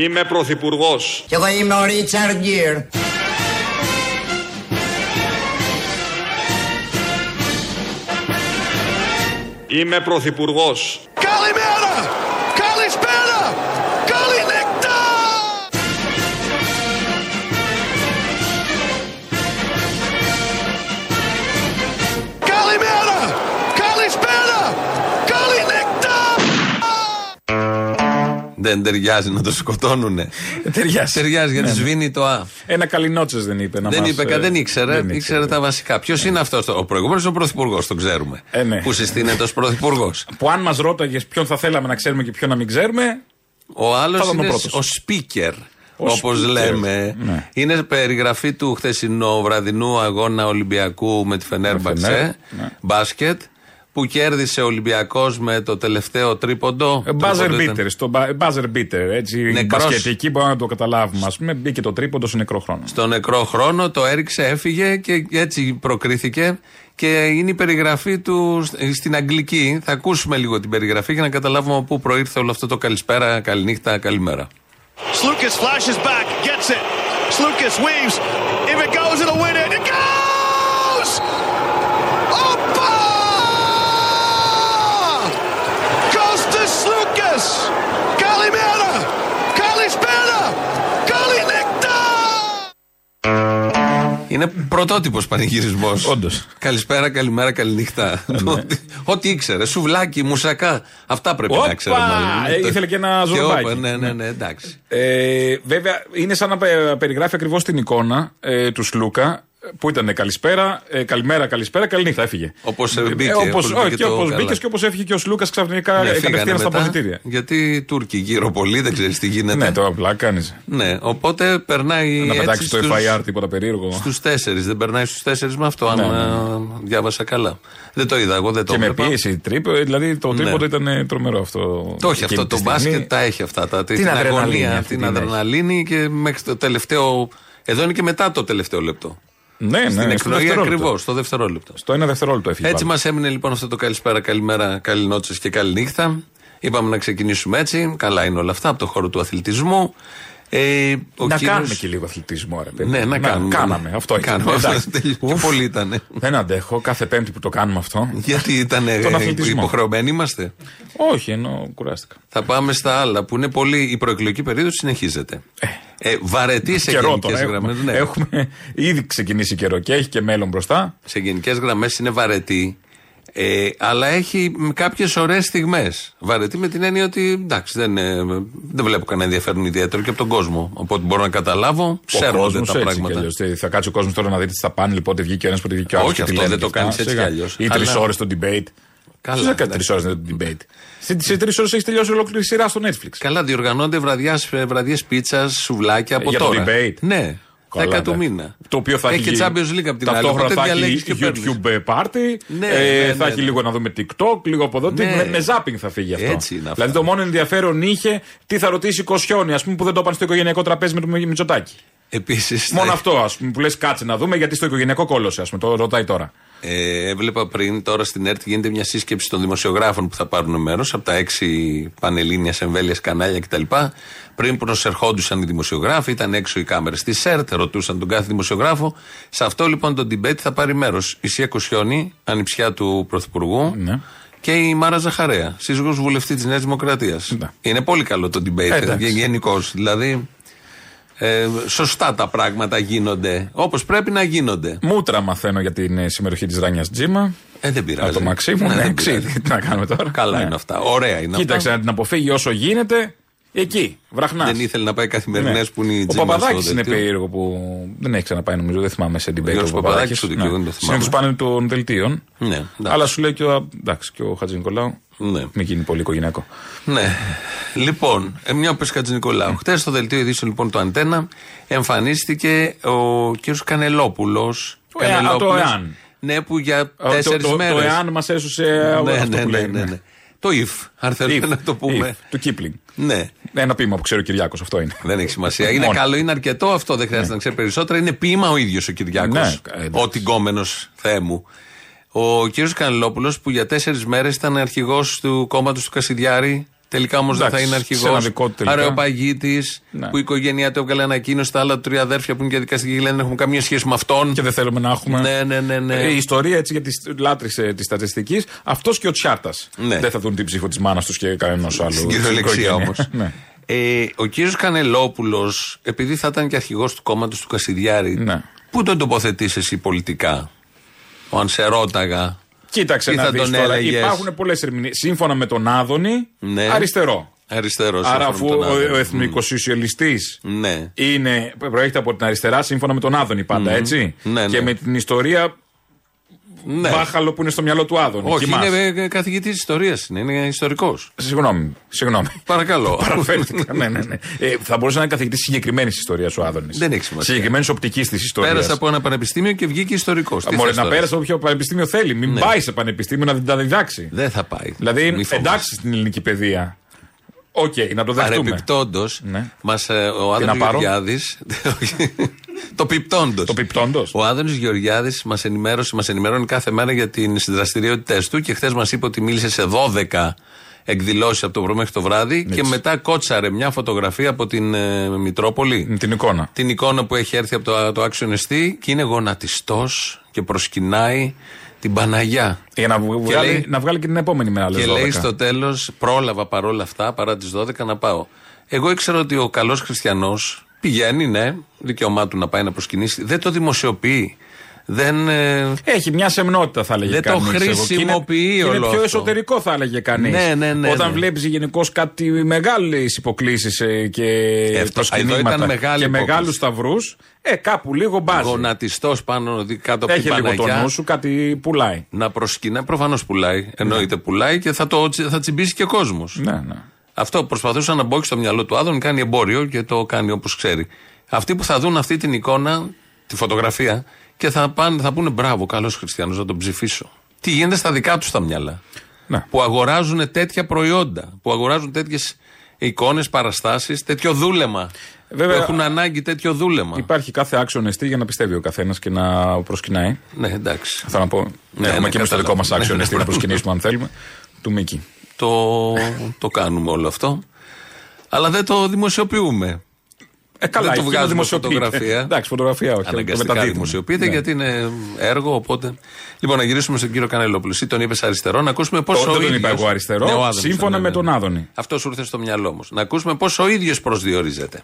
Είμαι πρωθυπουργός. Κι εγώ είμαι ο Ρίτσαρντ Γκίρ. Είμαι πρωθυπουργός. Καλημέρα! Δεν ταιριάζει να το σκοτώνουνε. Ταιριάζει. Ταιριάζει γιατί Ναι, ναι. σβήνει το Α. Ένα καλινότσε δεν είπε. Να Δεν μας, είπε, ε, δεν ήξερε. δεν ήξερε τα βασικά. Ποιος είναι αυτός, ο προηγούμενος ο πρωθυπουργός, το ξέρουμε. Ε, ναι. Που συστήνεται ως πρωθυπουργός. Που αν μας ρώταγες ποιον θα θέλαμε να ξέρουμε και ποιον να μην ξέρουμε. Ο άλλος Θα ήταν ο είναι πρώτος. ο speaker. Ο Όπως speaker. λέμε. Ναι. Είναι περιγραφή του χθεσινού βραδινού αγώνα Ολυμπιακού με τη Φενέρμπαξε. Φενέρ, ναι. Μπάσκετ. Που κέρδισε ο Ολυμπιακός με το τελευταίο τρίποντο. Ε, Το Buzzer τρίποντο ήταν- beater. Στο μπα- buzzer beater. Έτσι. Νεκρός. Μπασκετική μπορούμε να το καταλάβουμε. Α πούμε, μπήκε το τρίποντο σε νεκρό χρόνο. στο νεκρό χρόνο, το έριξε, έφυγε και έτσι προκρίθηκε. Και είναι η περιγραφή του σ- στην αγγλική. Θα ακούσουμε λίγο την περιγραφή για να καταλάβουμε από πού προήρθε όλο αυτό το καλησπέρα, καληνύχτα, καλημέρα. Slukas flashes back, gets it. Slukas weaves. Είναι πρωτότυπος πανηγυρισμός. Όντως. Καλησπέρα, καλημέρα, καληνύχτα. Ό,τι- Ό,τι ήξερε. Σουβλάκι, μουσακά. Αυτά πρέπει Όπα! να ξέρει. μάλλον. Ε, ήθελε και ένα ζουρμπάκι. όπα, Ναι, ναι, ναι, εντάξει. Ε, βέβαια, είναι σαν να πε- περιγράφει ακριβώς την εικόνα ε, του Σλούκα που ήταν καλησπέρα, ε, καλημέρα, καλησπέρα, καληνύχτα, έφυγε. Όπως, ε, μπήκε, Ε, όπως, όπως όχι, μπήκε και το όπως καλά. μπήκες και όπως έφυγε και ο Σλούκας ξαφνικά Ναι, ε, φύγανε κατευθείαν στα μετά, αποδητήρια. Γιατί οι Τούρκοι γύρω πολύ, δεν ξέρεις τι γίνεται. Ναι, το απλά κάνεις. Ναι, οπότε περνάει. Να έτσι πετάξεις το στους- FIR τίποτα περίεργο. Στους τέσσερις. Δεν περνάει στους τέσσερις με αυτό, αν Ναι, ναι, ναι. ε, διάβασα καλά. Δεν το είδα, εγώ δεν το Και με έβλεπα. πίεση τρίπο, δηλαδή το Ναι. τρίποντο ήταν ε, τρομερό αυτό. Το έχει εκείνη αυτό. τη Το στιγμή. μπάσκετ τα έχει αυτά. Τα, την, αδρεναλίνη αγωνία, αυτή την την έχει. αδρεναλίνη και μέχρι το τελευταίο. Εδώ είναι και μετά το τελευταίο λεπτό. Ναι, ναι, Στην στο εκπνοή δευτερόλεπτο. ακριβώς, στο δευτερόλεπτο. Στο ένα δευτερόλεπτο έφυγε. Έτσι πάλι. μας έμεινε λοιπόν αυτό το καλησπέρα, καλημέρα, καληνότσε και καληνύχτα. Είπαμε να ξεκινήσουμε έτσι. Καλά είναι όλα αυτά από το χώρο του αθλητισμού. Ε, ο να κύριος- κάνουμε και λίγο αθλητισμό, ρε παιδί. Ναι, να, κάνουμε. Κάναμε, αυτό ήταν. Κάναμε. Εντάξει. Πιο πολύ ήταν. Δεν αντέχω κάθε Πέμπτη που το κάνουμε αυτό. Γιατί ήταν Τον αθλητισμό. υποχρεωμένοι είμαστε; Όχι, ενώ κουράστηκα. Θα πάμε στα άλλα που είναι πολύ. Η προεκλογική περίοδος συνεχίζεται. Ε, βαρετής σε Καιρό γενικές τώρα γραμμές. έχουμε. Ναι. Έχουμε ήδη ξεκινήσει καιρό και έχει και μέλλον μπροστά. Σε γενικές γραμμές είναι βαρετή. Ε, αλλά έχει κάποιες ωραίες στιγμές. Βαρετή με την έννοια ότι εντάξει, δεν, ε, δεν βλέπω κανένα ενδιαφέρον ιδιαίτερο και από τον κόσμο. Οπότε μπορώ να καταλάβω, σέρνονται κόσμος τα έτσι πράγματα. κι αλλιώς. Τι, Θα κάτσει ο κόσμος τώρα να δει τι θα πάνε, πότε βγήκε ο ένας, πότε βγήκε ο άλλος. Όχι, αυτό δεν το κάνεις έτσι κι αλλιώς. Ή τρεις Αλλά- ώρες το debate. Καλά, Τι θα κάνει εντάξει. τρεις ώρες το debate. Σε, σε τρεις ώρες έχεις τελειώσει ολόκληρη σειρά στο Netflix. Καλά, διοργανώνται βραδιές πίτσας, σουβλάκια από Για το τώρα. debate. Ναι, Καλά, 10 του ναι. μήνα. Το οποίο θα έχει και έχει Champions League από την άλλη. Ταυτόχρονα Οπότε θα διαλέγεις έχει και παίρνεις. YouTube party. Ναι, ε, ναι, θα ναι, έχει ναι. λίγο να δούμε TikTok, λίγο από εδώ. Ναι. Με, με zapping θα φύγει αυτό. Έτσι είναι αυτά. Δηλαδή το μόνο ενδιαφέρον είχε τι θα ρωτήσει η Κοσιόνη, ας πούμε, που δεν το είπαν στο οικογενειακό τραπέζι με το Μητσοτάκι. Επίσης. Μόνο αυτό, ας πούμε, που λες κάτσε να δούμε γιατί στο οικογενειακό κόλωσε, ας πούμε, το ρωτάει τώρα. Ε, έβλεπα πριν, τώρα στην ΕΡΤ γίνεται μια σύσκεψη των δημοσιογράφων που θα πάρουν μέρος από τα έξι πανελλήνιας εμβέλειας κανάλια κτλ. Πριν προσερχόντουσαν οι δημοσιογράφοι, ήταν έξω οι κάμερες της ΕΡΤ, ρωτούσαν τον κάθε δημοσιογράφο. Σε αυτό λοιπόν το debate θα πάρει μέρος η Σία Κοσιόνη, ανιψιά του Πρωθυπουργού. Ναι. Και η Μάρα Ζαχαρέα, σύζυγος βουλευτής της Νέας Δημοκρατίας. Ναι. Είναι πολύ καλό το debate, Εντάξει. γενικώ. Δηλαδή, ε, σωστά τα πράγματα γίνονται. Όπως πρέπει να γίνονται. Μούτρα μαθαίνω για την ε, συμμετοχή της Ράνιας Τζίμα. Ε, δεν πειράζει. Από το Μαξίμου, Ναι, ναι, δεν ξέρει πειράζει. τι να κάνουμε τώρα. Καλά Ναι. είναι αυτά. Ωραία είναι Κοίταξε αυτά. να την αποφύγει όσο γίνεται εκεί, βραχνάς. Δεν ήθελε να πάει καθημερινές Ναι. που είναι η Ο Τζίμα Παπαδάκης στο είναι δελτίο. περίεργο που δεν έχει ξαναπάει νομίζω, δεν θυμάμαι σε debate. Γιώργος ο Παπαδάκης, ούτε και εγώ δεν το θυμάμαι. Συνήθως πάνε των δελτίων. Ναι, εντάξει. Αλλά σου λέει και ο, εντάξει, και ο Χατζη Νικολάου. Ναι. Μην γίνει πολύ οικογενειακό. Ναι. Λοιπόν, ε, μια πες Χατζη Νικολάου. Χθες στο δελτίο ειδήσεων λοιπόν το Αντένα εμφανίστηκε ο κ. Κανελόπουλος. Ο Εα- το ΕΑΝ. Ναι, που για το, τέσσερις το, μέρες. το εάν μας έσωσε από ναι, αυτός ναι, που ναι, λέει. ναι, ναι. Το if, αν θέλουμε If, να το πούμε. if, του Κίπλινγκ. Ναι. Ένα ποίημα που ξέρει ο Κυριάκος, αυτό είναι. Δεν έχει σημασία. Είναι Μόνο. καλό, είναι αρκετό αυτό. Δεν χρειάζεται να ξέρει περισσότερα. Είναι ποίημα ο ίδιος ο Κυριάκος. Ναι, ε, εντάξει. ο τυγκόμενος Θεέ μου. Ο κ. Κανελόπουλος που για τέσσερις μέρες ήταν αρχηγός του κόμματος του Κασιδιάρη Τελικά όμως δεν θα Εντάξει, είναι σε αρχηγός. ένα δικό του τελικά. Αρεοπαγίτη, Ναι. που η οικογένειά του έβγαλε ανακοίνωση. Τα άλλα τρία αδέρφια που είναι και δικαστικοί και λένε δεν έχουν καμία σχέση με αυτόν. Και δεν θέλουμε να έχουμε. Ναι, ναι, ναι, ναι. Ε, Η ιστορία έτσι για τις λάτρε τη στατιστικής, αυτός και ο Τσιάρτας. Ναι. Δεν θα δουν την ψήφο της μάνας τους και κανένας άλλου. Στην κυριολεξία όμως. ναι. ε, ο κύριος Κανελόπουλος, επειδή θα ήταν και αρχηγός του κόμματος του Κασιδιάρη, Ναι. πού τον τοποθετείς εσύ πολιτικά; Ο αν σε ρώταγα. Κοίταξε Τι να θα δεις τον τώρα. έλεγες; Υπάρχουν πολλές ερμηνείες. Σύμφωνα με τον Άδωνη, Ναι. αριστερό. Αριστερό. Άρα, αφού ο, ο εθνικοσοσιαλιστή Ναι. είναι, προέρχεται από την αριστερά, σύμφωνα με τον Άδωνη πάντα, έτσι. Ναι, ναι. Και με την ιστορία ναι. μπάχαλο που είναι στο μυαλό του Άδωνη. Όχι, Κοιμάσαι. είναι καθηγητής ιστορίας. Είναι, είναι ιστορικός. Συγγνώμη. Συγγνώμη. Παρακαλώ. Παραφέρθηκα. ναι, ναι, ναι. Ε, θα μπορούσε να είναι καθηγητής συγκεκριμένης ιστορίας ο Άδωνης. Δεν έχει σημασία. Συγκεκριμένης οπτικής της ιστορίας. Πέρασε από ένα πανεπιστήμιο και βγήκε ιστορικός. Μπορεί να πέρασε από όποιο πανεπιστήμιο θέλει. Μην Ναι. πάει σε πανεπιστήμιο να τα διδάξει. Δεν θα πάει. Δηλαδή, Μη φοβάσαι. εντάξει στην ελληνική παιδεία. Οκ, να το δεχτούμε. Παρεπιπτόντω, Ναι. μας, ε, ο να Άδωνη πάρω; Γεωργιάδη. το πιπτόντως. Το πιπτόντως. Ο Άδωνης Γεωργιάδης μας ενημέρωσε, μας ενημερώνει κάθε μέρα για τι δραστηριότητέ του και χθες μας είπε ότι μίλησε σε 12 εκδηλώσεις από το πρωί μέχρι το βράδυ και μετά κότσαρε μια φωτογραφία από την ε, Μητρόπολη. Με την εικόνα. Την εικόνα που έχει έρθει από το, το Άξιον Εστί και είναι γονατιστός και προσκυνάει την Παναγιά. Για να, βγάλει, λέει- να βγάλει και την επόμενη μέρα. Και άλλες λέει 12. στο τέλος, πρόλαβα παρόλα αυτά, παρά τις 12 να πάω. Εγώ ήξερα ότι ο καλός χριστιανός πηγαίνει, ναι, δικαίωμά του να πάει να προσκυνήσει. Δεν το δημοσιοποιεί. Δεν. ε, Έχει μια σεμνότητα, θα έλεγε Δεν το κανείς, εγώ. Και είναι- χρησιμοποιεί και όλο Είναι πιο αυτό. εσωτερικό, θα έλεγε κανείς. Ναι, ναι, ναι, Όταν ναι. βλέπεις γενικώς κάτι μεγάλες υποκλήσεις και Ε, αυτό- προσκυνήματα εδώ ήταν μεγάλη και υπόκληση. μεγάλους σταυρούς, ε, κάπου λίγο μπάζει. Γονατιστός πάνω δι- κάτω από Έχει την λίγο το Παναγιά. νου σου, κάτι πουλάει. Να προσκυνάει. Προφανώς πουλάει. Εννοείται πουλάει και θα, το, θα τσιμπήσει και κόσμος. Ναι, ναι. Αυτό προσπαθούσε να μπόξει στο μυαλό του Άδων, κάνει εμπόριο και το κάνει όπως ξέρει. Αυτοί που θα δουν αυτή την εικόνα, τη φωτογραφία, και θα, πάνε, θα πούνε μπράβο, καλός χριστιανός, να τον ψηφίσω. Τι γίνεται στα δικά τους τα μυαλά. Ναι. Που αγοράζουν τέτοια προϊόντα, που αγοράζουν τέτοιες εικόνες, παραστάσεις, τέτοιο δούλεμα. Βέβαια, που έχουν ανάγκη τέτοιο δούλεμα. Υπάρχει κάθε άξιο εστί για να πιστεύει ο καθένας και να προσκυνάει. Ναι, εντάξει. Θα να πω. Ναι, έχουμε ναι, και εμείς το δικό μας κατάλαβα. άξιο Ναι, εστί ναι, να ναι. προσκυνήσουμε αν θέλουμε. Του Μίκη. Το, το κάνουμε όλο αυτό. Αλλά δεν το δημοσιοποιούμε. Ε, καλά, Δεν το εκεί βγάζουμε δημοσιοποιείται. φωτογραφία. Εντάξει, φωτογραφία όχι. το Αναγκαστικά μεταδίδουμε. δημοσιοποιείται Ναι. γιατί είναι έργο. Οπότε. Λοιπόν, να γυρίσουμε στον κύριο Κανελόπουλο. Εσύ τον είπες αριστερό, να ακούσουμε πώς Το- ο δεν τον ίδιος- είπα εγώ αριστερό, Ναι, ο Άδωνης σύμφωνα ήταν, με ναι, τον ναι. Άδωνη. Αυτός σου ήρθε στο μυαλό όμως. Να ακούσουμε πώς ο ίδιος προσδιορίζεται.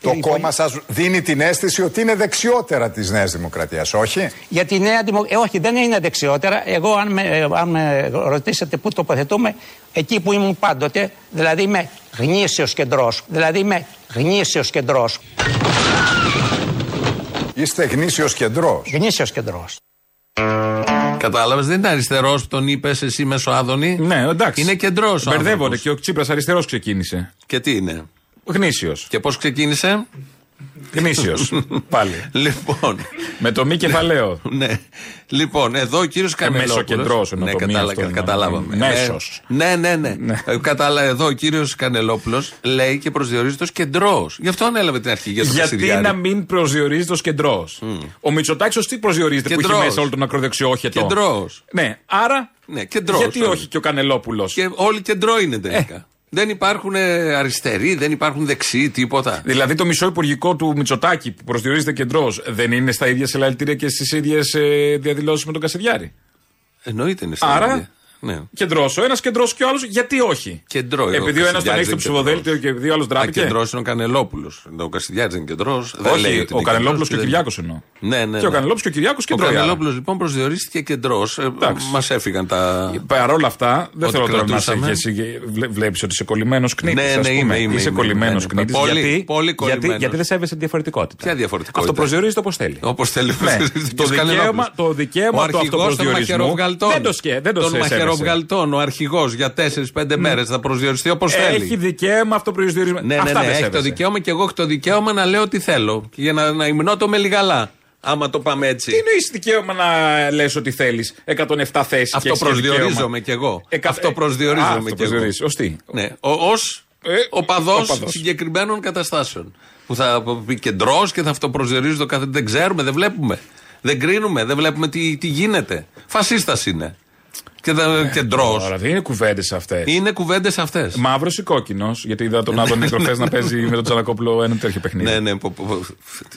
Το κόμμα σας δίνει την αίσθηση ότι είναι δεξιότερα της Νέας Δημοκρατίας, όχι; Για τη Νέα Δημοκρατία. όχι, δεν είναι δεξιότερα. Εγώ, αν με, ε, αν με ρωτήσετε πού τοποθετούμε, εκεί που ήμουν πάντοτε, δηλαδή είμαι γνήσιος κεντρός. Δηλαδή είμαι γνήσιος κεντρός. Είστε γνήσιος κεντρός. Γνήσιος κεντρός. Κατάλαβες, δεν είναι αριστερός που τον είπες εσύ μέσω Άδωνη. Ναι, εντάξει. Είναι κεντρός. Μπερδεύονται και ο Τσίπρας αριστερός ξεκίνησε. Και τι είναι; Γνήσιος. Και πώς ξεκίνησε; Γνήσιος. Πάλι. Λοιπόν. με το μη κεφαλαίο. ναι. Λοιπόν, εδώ ο κύριος Κανελόπουλος. μεσοκεντρός εννοώ ναι, το μη κατάλα- αυτό, εννοώ. καταλάβαμε. Μέσος. Ε, ναι, ναι, ναι. Ναι. Ε, Κατάλα, εδώ ο κύριος Κανελόπουλος λέει και προσδιορίζεται ως κεντρός. Γι' αυτό ανέλαβε την αρχή για το Γιατί Κασιδιάρη. να μην προσδιορίζεται ως κεντρός; Ο Μητσοτάκη ω τι προσδιορίζεται που Κεντρός. έχει μέσα όλο τον ακροδεξιό όχετο; Κεντρός. Ναι, άρα. Ναι, κεντρός, Γιατί όλοι. όχι και ο Κανελόπουλος; Και όλοι κεντρό είναι τελικά. Ε. Δεν υπάρχουν ε, αριστεροί, δεν υπάρχουν δεξιοί, τίποτα. Δηλαδή το μισό υπουργικό του Μητσοτάκη που προσδιορίζεται κεντρό δεν είναι στα ίδια συλλαλητήρια και στις ίδιες διαδηλώσεις με τον Κασιδιάρη; Εννοείται είναι στα Άρα- ίδια. Ναι. Κεντρός ο ένας, κεντρός και ο άλλος, γιατί όχι; Κεντρό, Επειδή ο ένας τον έχει στο ψηφοδέλτιο και επειδή ο άλλος Α, ντράπηκε. κεντρός είναι ο Κανελόπουλος. Ο Κασιδιάρης είναι κεντρός. Όχι, ο Κανελόπουλος και ο Κυριάκος εννοώ. Ναι, ναι, Και ο ναι. Κανελόπουλος και ο Κυριάκος Ο κεντρό. Κανελόπουλος λοιπόν προσδιορίστηκε κεντρός. Εντάξει. Μας έφυγαν τα. Παρ' όλα αυτά, δεν Ό,τι θέλω τώρα να σε κρατούσαμε. Βλέπεις ότι είσαι κολλημένος κνήτης. Ναι, ναι, είμαι, είμαι, Είσαι είμαι, κολλημένος είμαι. κνήτης. Πολύ, γιατί, πολύ γιατί, κολλημένος. γιατί δεν σέβεσαι τη διαφορετικότητα. Ποια διαφορετικότητα; Αυτό προσδιορίζεται όπως θέλει. Όπως θέλει ο Ναι. Κύριος Το δικαίωμα- Κανελόπουλος; το δικαίωμα Ο του αρχηγός των αυτοπροσδιορισμού μαχαιροβγαλτών. δεν το σκέ- δεν το Των σέβεσαι. μαχαιροβγαλτών, ο αρχηγός για 4-5 μέρες θα προσδιοριστεί όπως θέλει. Έχει δικαίωμα αυτοπροσδιορισμό. Ναι, ναι, Αυτά ναι, δεν έχει το σέβεσαι. δικαίωμα και εγώ έχω το δικαίωμα να λέω τι θέλω. Και για να, να υμνώ το με λιγαλά. Άμα το πάμε έτσι. Τι εννοείς δικαίωμα να λες ότι θέλεις 107 θέσεις. Αυτό προσδιορίζομαι κι εγώ. Αυτό προσδιορίζομαι κι εγώ. Ω τι; Ναι, ως Ε, οπαδό οπαδός. συγκεκριμένων καταστάσεων. Που θα πει κεντρό και θα αυτοπροσδιορίζει το κάθε. Δεν ξέρουμε, δεν βλέπουμε. Δεν κρίνουμε, δεν βλέπουμε τι, τι γίνεται. Φασίστας είναι. Και, δεν- και ντρός. Τώρα δεν είναι κουβέντες αυτές. Είναι κουβέντες αυτές. Μαύρος ή κόκκινος, γιατί είδα τον Άδωνη Νεκροφέ να παίζει με τον Τζανακόπουλο ένα τέτοιο παιχνίδι. Ναι, ναι. πο- πο- πο-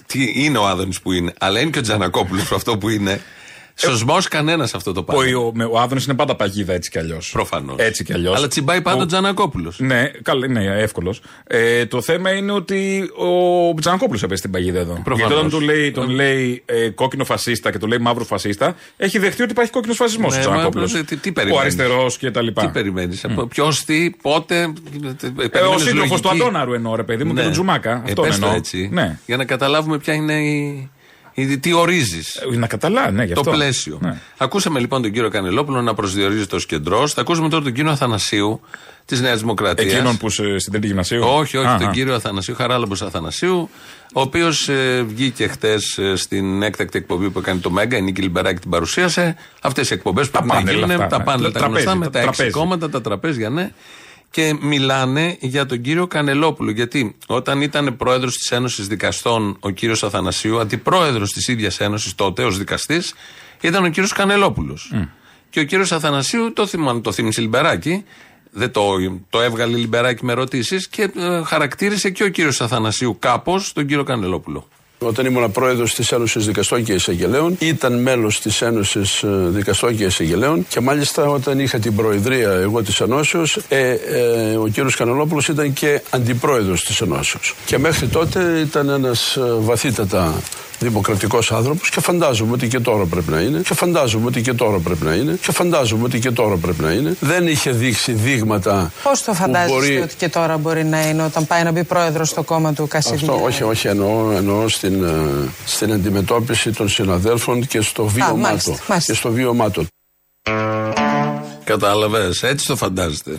Τι είναι ο Άδωνης που είναι. Αλλά είναι και ο Τζανακόπουλος αυτό που είναι. Σωσμό κανένας αυτό το Ο, πράγμα. ο, με- ο Άδωνης είναι πάντα παγίδα έτσι κι αλλιώς. Προφανώς. Έτσι κι αλλιώς. Αλλά τσιμπάει πάντα ο Τζανακόπουλος. Ναι, καλά, ναι, εύκολος. Ε, το θέμα είναι ότι ο Τζανακόπουλος έπεσε την παγίδα εδώ. Προφανώς. Γιατί όταν του λέει, τον λέει ε, κόκκινο φασίστα και του λέει μαύρο φασίστα, έχει δεχτεί ότι υπάρχει κόκκινος φασισμός Ναι, ο μα, Τζανακόπουλος. τι- τι Ο περιμένεις. αριστερός και τα λοιπά. Τι περιμένεις. Ποιος, τι, πότε. Ε, ο σύντροφος του Αντώναρου εννοώ, ρε παιδί μου, και τον Τζουμάκα. Ε, Αυτό πες το εννοώ. έτσι. Ναι. Για να καταλάβουμε ποια είναι η. Η- τι ορίζεις; Ε, Να καταλάβει, ναι, γι' Το αυτό. πλαίσιο. Ναι. Ακούσαμε λοιπόν τον κύριο Κανελόπουλο να προσδιορίζεται ω κεντρό. Θα ακούσουμε τώρα τον κύριο Αθανασίου της Νέας Δημοκρατίας. Εκείνον που σε- στην τρίτη γυμνασίου. Όχι, όχι, Α, τον α. κύριο Αθανασίου, Χαράλαμπος Αθανασίου, ο οποίος ε, βγήκε χτες στην έκτακτη εκπομπή που έκανε το Μέγκα, η Νίκη Λιμπεράκη την παρουσίασε. Αυτές οι εκπομπές που Τα πρέπει να πάνελ γίνουν, αυτά, τα ναι. πάνελ, τα Τραπέζι, γνωστά με το τα έξι τραπέζι. κόμματα, τα τραπέζια, ναι. Και μιλάνε για τον κύριο Κανελόπουλο. Γιατί όταν ήταν πρόεδρος της Ένωσης Δικαστών ο κύριος Αθανασίου, αντιπρόεδρος της ίδιας Ένωσης τότε ως δικαστής, ήταν ο κύριος Κανελόπουλος. Και ο κύριος Αθανασίου το, θυμα, το θύμισε Λιμπεράκη, δεν το, το έβγαλε Λιμπεράκη με ερωτήσεις και ε, χαρακτήρισε και ο κύριος Αθανασίου κάπως τον κύριο Κανελόπουλο. Όταν ήμουν πρόεδρος της Ένωσης Δικαστών και Εισαγγελέων, ήταν μέλος της Ένωσης Δικαστών και Εισαγγελέων και μάλιστα όταν είχα την προεδρία εγώ της Ενώσεως, ε, ε, ο κύριος Κανελόπουλο ήταν και αντιπρόεδρος της Ενώσεως. Και μέχρι τότε ήταν ένας βαθύτατα δημοκρατικός άνθρωπος και φαντάζομαι ότι και τώρα πρέπει να είναι. Και φαντάζομαι ότι και τώρα πρέπει να είναι. Και φαντάζομαι ότι και τώρα πρέπει να είναι. Δεν είχε δείξει δείγματα. Πώς το που φαντάζεστε μπορεί- ότι και τώρα μπορεί να είναι όταν πάει να μπει πρόεδρος στο κόμμα του Κασιδίου. Αυτό, όχι, όχι, εννοώ, εννοώ στην, ε, στην αντιμετώπιση των συναδέλφων και στο βίωμά μάλιστα, του. μάλιστα. Και στο βίωμά του. Κατάλαβες, έτσι το φαντάζεστε.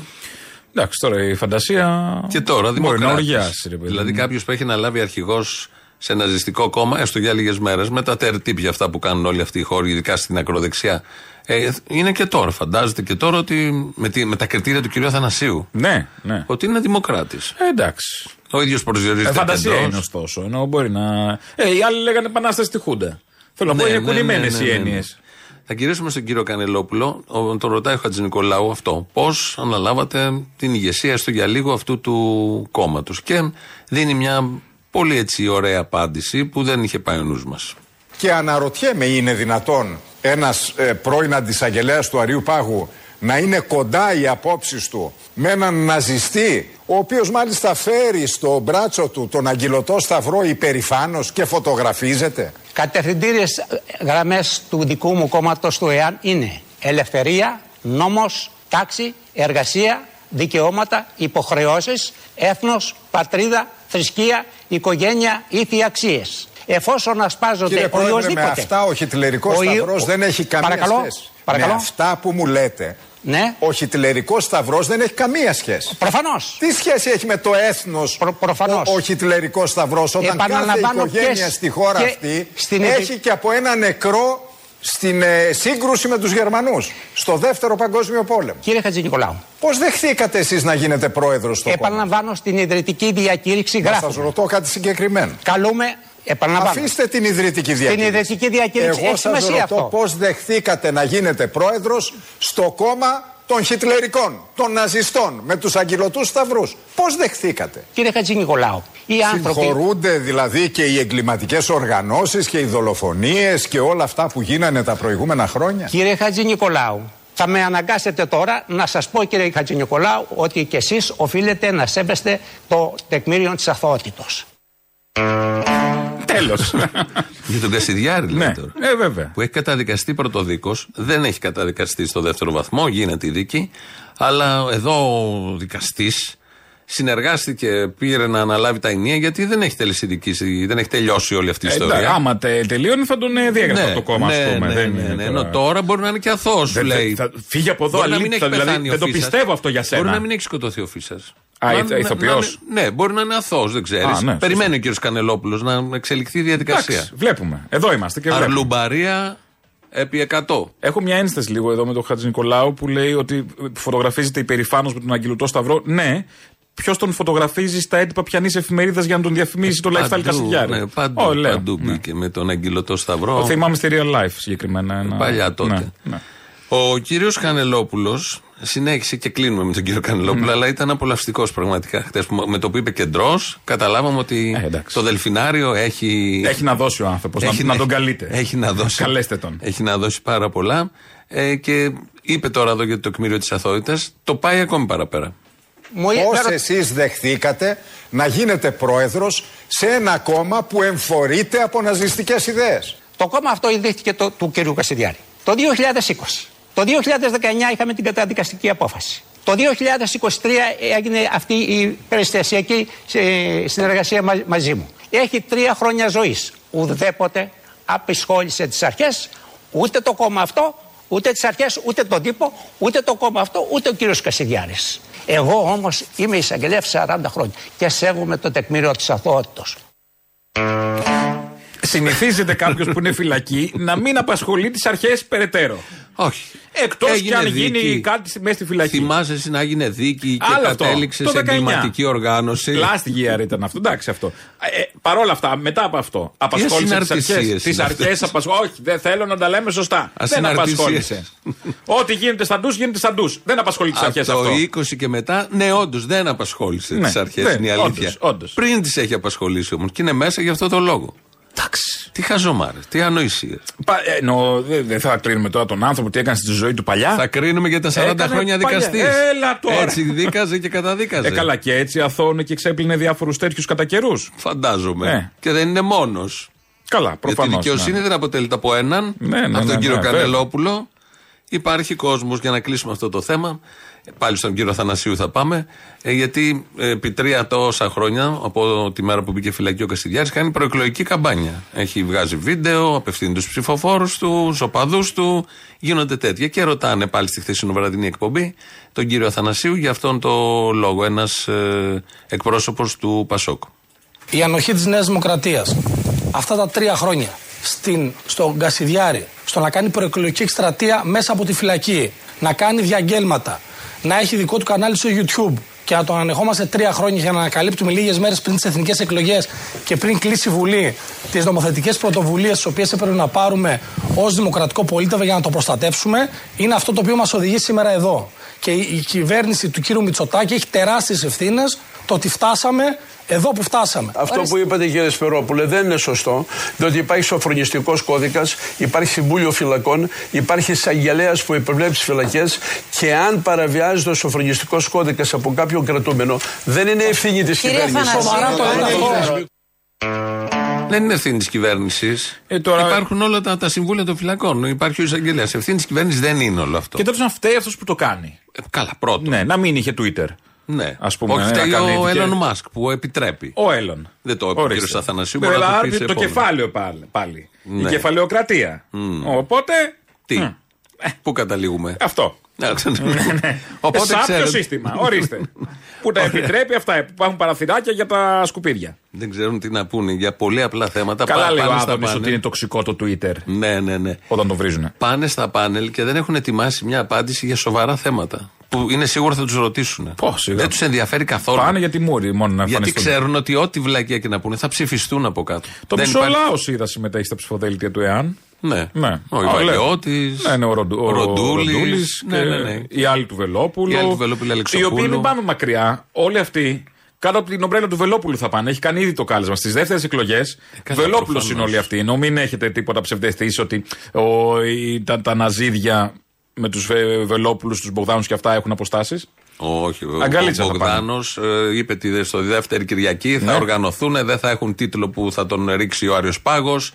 Εντάξει, τώρα η φαντασία. Και τώρα Μπορεί να δημοκράτης. οργιάσει, ρε παιδί. Δηλαδή μου. κάποιος που έχει αναλάβει αρχηγός σε ναζιστικό κόμμα, έστω για λίγες μέρες, με τα τερτύπια αυτά που κάνουν όλοι αυτοί οι χώροι, ειδικά στην ακροδεξιά. Ε, είναι και τώρα, φαντάζεται και τώρα ότι με, τη, με τα κριτήρια του κ. Αθανασίου. Ναι, ναι. Ότι είναι δημοκράτης. Ε, εντάξει. Ο ίδιος Ε, προσδιορίζεται. φαντασία κεντρός. είναι ωστόσο. Ενώ μπορεί να. Ε, οι άλλοι λέγανε επανάσταση στη Χούντα. Θέλω να πω, Ναι, είναι ναι, κουνημένε ναι, ναι, οι ναι. έννοιες. Θα γυρίσουμε στον κύριο Κανελόπουλο. Ο, τον ρωτάει ο Χατζη Νικολάου αυτό. Πώς αναλάβατε την ηγεσία έστω για λίγο αυτού του κόμματος; Και δίνει μια πολύ έτσι ωραία απάντηση που δεν είχε πάει ο νους μας. Και αναρωτιέμαι, είναι δυνατόν ένας ε, πρώην αντισαγγελέας του Αριού Πάγου να είναι κοντά οι απόψεις του με έναν ναζιστή, ο οποίος μάλιστα φέρει στο μπράτσο του τον αγγυλωτό σταυρό υπερηφάνος και φωτογραφίζεται; Κατευθυντήριες γραμμές του δικού μου κόμματος του ΕΑΝ είναι ελευθερία, νόμος, τάξη, εργασία, δικαιώματα, υποχρεώσεις, έθνος, πατρίδα, θρησκεία, οικογένεια, ήθη αξίε. Εφόσον ασπάζονται Κύριε Πρόεδρε, με οποιοδήποτε. αυτά ο χιτλερικός Ο Ι- σταυρός δεν έχει καμία Παρακαλώ, σχέση. παρακαλώ. Με αυτά που μου λέτε, Ναι. ο χιτλερικός σταυρός δεν έχει καμία σχέση. Προφανώς. Τι σχέση έχει με το έθνος Προ- προφανώς. ο, ο χιτλερικός σταυρός; Όταν κάθε Επαναλαμβάνω οικογένεια και- στη χώρα και αυτή στην έχει επι- και από ένα νεκρό στην ε, σύγκρουση με τους Γερμανούς στο δεύτερο παγκόσμιο πόλεμο. Κύριε Χατζη Νικολάου, Πώς δεχθήκατε εσείς να γίνετε πρόεδρος στο κόμμα; επαναλαμβάνω στην ιδρυτική διακήρυξη Μα σας γράφουμε. ρωτώ κάτι συγκεκριμένο. Καλούμε, επαναλαμβάνω. Αφήστε την ιδρυτική διακήρυξη. ιδρυτική διακήρυξη Εγώ έχει σας σημασία ρωτώ αυτό. πώς δεχθήκατε να γίνετε πρόεδρος στο κόμμα των χιτλερικών, των ναζιστών, με τους αγγυλωτούς σταυρούς. Πώς δεχθήκατε; Κύριε Χατζη Νικολάου, οι άνθρωποι. Συγχωρούνται δηλαδή και οι εγκληματικές οργανώσεις και οι δολοφονίες και όλα αυτά που γίνανε τα προηγούμενα χρόνια; Κύριε Χατζη Νικολάου, θα με αναγκάσετε τώρα να σας πω κύριε Χατζη Νικολάου ότι και εσείς οφείλετε να σέβεστε το τεκμήριο της αθωότητος. Τέλος. Για τον Κασιδιάρη λέει ναι. τώρα. Ε, βέβαια. Που έχει καταδικαστεί πρωτοδίκω, δεν έχει καταδικαστεί στο δεύτερο βαθμό, γίνεται η δίκη. Αλλά εδώ ο δικαστής συνεργάστηκε, πήρε να αναλάβει τα ενία γιατί δεν έχει τελεσυνδικήσει, δεν έχει τελειώσει όλη αυτή η Ε, ιστορία. εντάξει, άμα τε, τελείωνε θα τον ε, διέγραφε από το κόμμα, ναι, α πούμε. ναι, δεν ναι, είναι ναι, τώρα- Ενώ τώρα μπορεί να είναι και αθώος, σου Δεν- λέει. θα- φύγε από εδώ, Μπορεί να μην αλήθεια, έχει δηλαδή, πεθάνει ο δεν το Φίσας. πιστεύω αυτό για σένα. Μπορεί να μην έχει σκοτωθεί ο Φίσας. Α, ηθ- ηθοποιός. Ναι, μπορεί να είναι αθώος, δεν ξέρεις. Α, ναι, Περιμένει ο κύριος Κανελόπουλος να εξελιχθεί η διαδικασία. Εντάξει, βλέπουμε. Εδώ είμαστε και βλέπουμε. Αρλουμπαρία επί 100. Έχω μια ένσταση λίγο εδώ με τον Χατζη Νικολάου που λέει ότι φωτογραφίζεται υπερηφάνο με τον Αγγελωτό Σταυρό. Ναι, ποιος τον φωτογραφίζει στα έτυπα πιανής εφημερίδας για να τον διαφημίσει το lifestyle Παντού, Κασιδιάρη. Ναι, παντού, Ω, λέω. παντού Ναι. μπήκε με τον αγγυλωτό σταυρό. Το θυμάμαι στη real life συγκεκριμένα. Ένα... Παλιά τότε. Ναι, ναι. Ο κύριος Κανελόπουλο συνέχισε και κλείνουμε με τον κύριο Κανελόπουλο, Ναι. αλλά ήταν απολαυστικός πραγματικά. Χτες που- με το που είπε κεντρό, καταλάβαμε ότι Ε, εντάξει. το δελφινάριο έχει. Έχει να δώσει ο άνθρωπος, να, έχει- να τον καλείτε. Έχει να δώσει. Καλέστε τον. Έχει να δώσει πάρα πολλά. Ε, και είπε τώρα εδώ για το τεκμήριο της αθότητας, το πάει ακόμη παραπέρα. Μου Πώς με ρω- εσείς δεχθήκατε να γίνετε πρόεδρος σε ένα κόμμα που εμφορείται από ναζιστικές ιδέες; Το κόμμα αυτό ιδρύθηκε το, του κ. Κασιδιάρη. Το 2020. Το 2019 είχαμε την καταδικαστική απόφαση. Το 2023 έγινε αυτή η περιστασιακή ε, συνεργασία μα- μαζί μου. Έχει τρία χρόνια ζωής. Ουδέποτε απεισχόλησε τις αρχές, ούτε το κόμμα αυτό, ούτε τις αρχές, ούτε τον τύπο, ούτε το κόμμα αυτό, ούτε ο κύριος Κασιδιάρης. Εγώ όμως είμαι εισαγγελέα 40 χρόνια και σέβομαι το τεκμήριο της αθωότητος. Συνηθίζεται κάποιος που είναι φυλακή να μην απασχολεί τις αρχές περαιτέρω. Όχι. Εκτός κι Έγινε αν δίκη. γίνει κάτι μέσα στη φυλακή. Θυμάσαι εσύ να έγινε δίκη και Άλλο αυτό. κατέληξε Το σε 19. εγκληματική οργάνωση. Last year ήταν αυτό. Εντάξει αυτό. Ε, Παρ' όλα αυτά, μετά από αυτό, απασχόλησε τις αρχές. ασυναρτησίες Τις είναι αρχές αυτές. απασχόλησε. Όχι, δεν θέλω να τα λέμε σωστά. Δεν Ασυναρτησίες. απασχόλησε. Ό,τι γίνεται στα ντους, γίνεται στα ντους. Δεν απασχολεί τις Από αρχές το αυτό. 20 και μετά, ναι, όντως δεν απασχόλησε Ναι, τις αρχές. δεν, Είναι η αλήθεια. όντως, όντως. Πριν τις έχει απασχολήσει όμως. Και είναι μέσα για αυτό το λόγο. Εντάξει. Τι χαζομάρε, τι ανοησίε. Πα- ε, εννοώ, δεν δεν θα κρίνουμε τώρα τον άνθρωπο τι έκανε στη ζωή του παλιά. Θα κρίνουμε για τα 40 Έκανε χρόνια παλιά. δικαστής. Έλα τώρα. Έτσι δίκαζε και καταδίκαζε. Ε, καλά, και έτσι αθώωνε και ξέπλυνε διάφορους τέτοιους κατά καιρούς. Φαντάζομαι. Ε. Και δεν είναι μόνος. Καλά, Γιατί η προφανώς. δικαιοσύνη δεν αποτελείται από έναν, Ναι, ναι, από τον ναι, κύριο ναι, Κανελόπουλο. Υπάρχει κόσμος για να κλείσουμε αυτό το θέμα. Ε, Πάλι στον κύριο Θανασίου θα πάμε. Ε, γιατί ε, επί τρία τόσα χρόνια, από τη μέρα που μπήκε φυλακή ο Καστιδιάρης, κάνει προεκλογική καμπάνια. Έχει βγάζει βίντεο, απευθύνει τους ψηφοφόρους του, του οπαδούς του. Γίνονται τέτοια. Και ρωτάνε πάλι στη χθεσινοβραδινή εκπομπή τον κύριο Αθανασίου για αυτόν το λόγο. Ένας ε, εκπρόσωπος του Πασόκ. η ανοχή της Νέας Δημοκρατίας αυτά τα τρία χρόνια στην, στον Κασιδιάρη, στο να κάνει προεκλογική εκστρατεία μέσα από τη φυλακή, να κάνει διαγγέλματα, να έχει δικό του κανάλι στο YouTube και να τον ανεχόμαστε τρία χρόνια για να ανακαλύπτουμε λίγες μέρες πριν τις εθνικές εκλογές και πριν κλείσει η Βουλή τις νομοθετικές πρωτοβουλίες τις οποίες έπρεπε να πάρουμε ως δημοκρατικό πολίτευο για να το προστατεύσουμε, είναι αυτό το οποίο μας οδηγεί σήμερα εδώ. Και η, η κυβέρνηση του κύριου Μητσοτάκη έχει τεράστιες ευθύνες το ότι φτάσαμε εδώ που φτάσαμε. Αυτό που είπατε κύριε Σπερόπουλε δεν είναι σωστό, διότι υπάρχει σοφρονιστικός κώδικας, υπάρχει συμβούλιο φυλακών, υπάρχει εισαγγελέας που επιβλέπει τις φυλακές και αν παραβιάζεται ο σοφρονιστικός κώδικας από κάποιον κρατούμενο, δεν είναι ευθύνη της Κύριε κυβέρνησης. Θανασίου. Σοβαρά το λέω αυτό. Δεν είναι ευθύνη της κυβέρνησης. Ε, τώρα- Υπάρχουν όλα τα, τα συμβούλια των φυλακών. Υπάρχει ο εισαγγελέας. Ευθύνη της κυβέρνησης δεν είναι όλο αυτό. Και τέλος να φταίει αυτός που το κάνει. Ε, καλά, πρώτο. Ναι, να μην είχε Twitter. Ναι. Ας πούμε, Όχι, να φταίει κάνει ο δικαι- Έλλον Μάσκ που επιτρέπει. Ο Έλλον. Δεν το είπε ο Ορίστε. κύριος Αθανασίου, Βέβαια, μπορεί να το πει άρπει σε το επόμενο. κεφάλαιο πάλι. πάλι. Ναι. Η κεφαλαιοκρατία. Οπότε. Τι; Μ. Πού καταλήγουμε; Αυτό. Ναι, ξέρω. Ε, Οπότε Σάπιο ξέρετε- σύστημα. Ορίστε. που τα επιτρέπει αυτά. Που υπάρχουν παραθυράκια για τα σκουπίδια. Δεν ξέρουν τι να πούνε για πολύ απλά θέματα. Καλά Πά- λέει ο πάνε στα Άδωνης πάνελ. ότι είναι τοξικό το Twitter. Ναι, ναι, ναι. Όταν το βρίζουν. Πάνε στα πάνελ και δεν έχουν ετοιμάσει μια απάντηση για σοβαρά θέματα. Που είναι σίγουρο θα τους ρωτήσουν. Πω, σιγά. Δεν τους ενδιαφέρει καθόλου. Πάνε για τη μούρη μόνο να Γιατί εμφανιστούν. ξέρουν ότι ό,τι βλακία και να πούνε θα ψηφιστούν από κάτω. Το Δεν μισό υπάρχει- λαός είδα συμμετέχει στα ψηφοδέλτια του ΕΑΝ. Ναι. Ναι. Ο Α, λέω. Ιβαγιώτης, Ναι, ναι, ο, Ροντου, ο Ροντούλης, Ροντούλης ναι, και ναι, ναι. Οι άλλοι του Βελόπουλου. Οι άλλοι του Βελόπουλου, Οι Αλεξοπούλου. οποίοι μην πάμε μακριά. Όλοι αυτοί κάτω από την ομπρέλα του Βελόπουλου θα πάνε. Έχει κάνει ήδη το κάλεσμα. Στις δεύτερες εκλογές, Ε, καλά, Βελόπουλος προφανώς. είναι όλοι αυτοί. Ενώ μην έχετε τίποτα ψευδεστήσει ότι ο, η- τα, τα ναζίδια με τους Βελόπουλους, τους Μπογδάνους και αυτά έχουν αποστάσεις; Όχι, ο Αγκαλίτσα θα Μπογδάνος είπε ότι στο δεύτερη Κυριακή θα Ναι. οργανωθούν, δεν θα έχουν τίτλο που θα τον ρίξει ο Άριος Πάγος.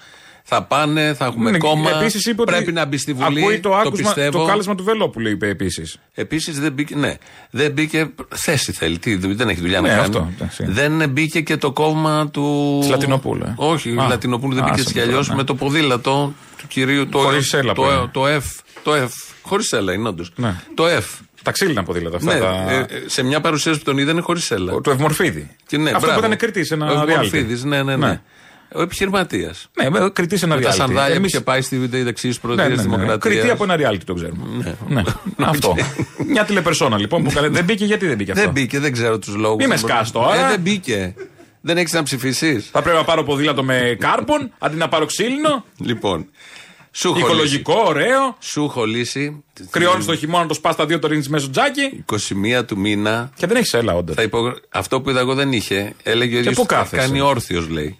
Θα πάνε, θα έχουμε Ναι, κόμμα. επίσης είπε ότι πρέπει να μπει στη Βουλή. Ακούει το, άκουσμα, πιστεύω. το κάλεσμα του Βελόπουλου, είπε επίσης. Επίσης δεν μπήκε. Ναι, δεν μπήκε. Θέση θέλει. Τι, δεν έχει δουλειά Ναι, να κάνει. αυτό, εντάξει. δεν μπήκε και το κόμμα του. Της Λατινοπούλου, ε. Όχι, Α, Λατινοπούλου δεν άσε μπήκε έτσι κι το αλλιώς. τώρα, ναι. Με το ποδήλατο του κυρίου. Το, Χωρίς έλα που το, είναι. το, F. Το F. Χωρίς έλα είναι όντως. Ναι. Το F. Τα ξύλινα ποδήλατα αυτά. Ναι, τα... ε, ε, σε μια παρουσίαση που τον είδανε χωρίς έλα. του Ευμορφίδη. Και ναι, Αυτό μπράβο. που ήταν κριτή σε ένα Ο reality. Ευμορφίδης, ναι, ναι, ναι. Ναι. Ο επιχειρηματίας. Ναι, με κριτή σε ένα Με τα reality. σανδάλια που Εμείς- είχε πάει στη δεξί Ναι, προεδρία ναι, της ναι. Δημοκρατίας. Κριτή από ένα reality το ξέρουμε. Ναι. Αυτό. Μια τηλεπερσόνα λοιπόν που καλέ... δεν μπήκε, γιατί δεν μπήκε αυτό; Δεν μπήκε, δεν ξέρω τους λόγους. Μη με σκάς τώρα. Ε, δεν μπήκε. Δεν έχεις να ψηφίσεις. Θα πρέπει να πάρω ποδήλατο με κάρπον αντί να πάρω ξύλινο. Λοιπόν, Σου έχω Οικολογικό, ωραίο. Σου έχω λύσει. Κρυώνεις το χειμώνα, το σπάς τα δύο, το ρίχνεις μέσα στο τζάκι. 21 του μήνα. Και δεν έχεις έλα, όντα. Θα υπογρα- Αυτό που είδα εγώ δεν είχε. Έλεγε ο ίδιος. πού κάθεσαι; Κάνει όρθιος, λέει.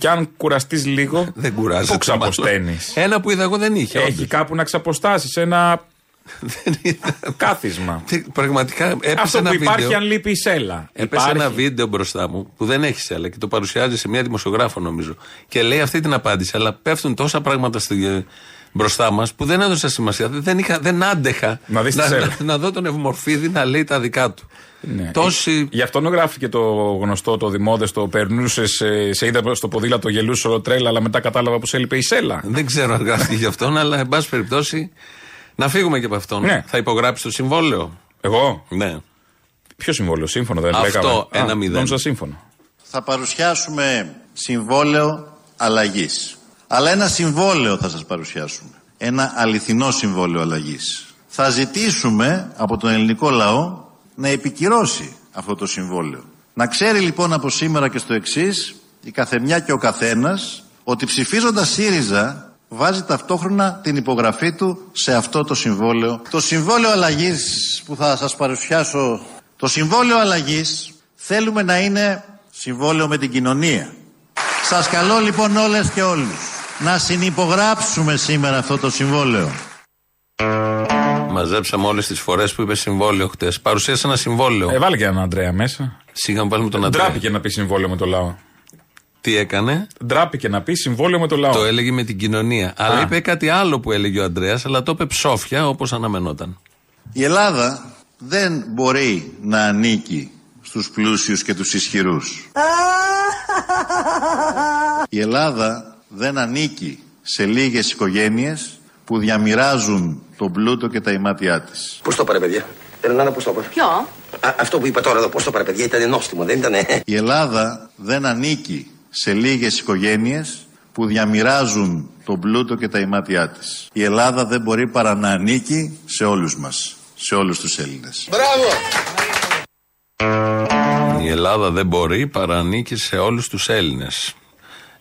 Και αν κουραστείς λίγο. Δεν κουράζεται. Πού ξαποσταίνεις; Ένα που είδα εγώ δεν είχε. Έχει όντως. κάπου να ξαποστάσεις. Ένα Δεν είδα. κάθισμα. Τι- Πραγματικά έπεσε Αυτό ένα που υπάρχει βίντεο. αν λείπει η σέλα. Έπεσε Υπάρχει. ένα βίντεο μπροστά μου που δεν έχει σέλα και το παρουσιάζει σε μια δημοσιογράφο νομίζω. Και λέει αυτή την απάντηση. Αλλά πέφτουν τόσα πράγματα στη, μπροστά μας που δεν έδωσα σημασία. Δεν, είχα, δεν άντεχα Να δεις τη να, σέλα. να, να δω τον Ευμορφίδη να λέει τα δικά του. Ναι. Τόση. Γι' αυτό γράφτηκε το γνωστό, το δημόδεστο. Περνούσε, σε είδα στο ποδήλατο, γελούσε όλο τρέλα, αλλά μετά κατάλαβα πως έλειπε η σέλα. Δεν ξέρω αν γράφτηκε γι' αυτόν, αλλά εν πάση περιπτώσει να φύγουμε και από αυτόν. Ναι. Θα υπογράψει το συμβόλαιο. Εγώ; Ναι. Ποιο συμβόλαιο, σύμφωνο δεν Αυτό, λέγαμε. ένα Α, μηδέν. νόμιζα σύμφωνο. θα παρουσιάσουμε συμβόλαιο αλλαγής. Αλλά ένα συμβόλαιο θα σας παρουσιάσουμε. Ένα αληθινό συμβόλαιο αλλαγής. Θα ζητήσουμε από τον ελληνικό λαό να επικυρώσει αυτό το συμβόλαιο. Να ξέρει λοιπόν από σήμερα και στο εξής η καθεμιά και ο καθένας ότι ψηφίζοντας ΣΥΡΙΖΑ βάζει ταυτόχρονα την υπογραφή του σε αυτό το συμβόλαιο. Το συμβόλαιο αλλαγής που θα σας παρουσιάσω, το συμβόλαιο αλλαγής θέλουμε να είναι συμβόλαιο με την κοινωνία. Σας καλώ λοιπόν όλες και όλους να συνυπογράψουμε σήμερα αυτό το συμβόλαιο. Μαζέψαμε όλες τις φορές που είπε συμβόλαιο χτες. Παρουσίασε ένα συμβόλαιο. Ε, βάλε και έναν Αντρέα μέσα. Σιγά μου βάλουμε τον Αντρέα. Ντράπηκε να πει συμβόλαιο με το λαό. Τι έκανε; Ντράπηκε να πει συμβόλαιο με το λαό. Το έλεγε με την κοινωνία. Αλλά Α. είπε κάτι άλλο που έλεγε ο Αντρέας, αλλά το είπε ψόφια όπως αναμενόταν. Η Ελλάδα δεν μπορεί να ανήκει στους πλούσιους και τους ισχυρούς. Η Ελλάδα δεν ανήκει σε λίγες οικογένειες που διαμοιράζουν τον πλούτο και τα ημάτια της. Πώς το πάρε, παιδιά; Ρενάνα, πώ το πάρε. Ποιο; Α, αυτό που είπα τώρα εδώ, πώς το πάρε, παιδιά, ήταν νόστιμο, δεν ήταν. Η Ελλάδα δεν ανήκει σε λίγες οικογένειες που διαμοιράζουν τον πλούτο και τα ημάτια της. Η Ελλάδα δεν μπορεί παρά να ανήκει σε όλους μας, σε όλους τους Έλληνες. Η Ελλάδα δεν μπορεί παρά ανήκει σε όλους τους Έλληνες.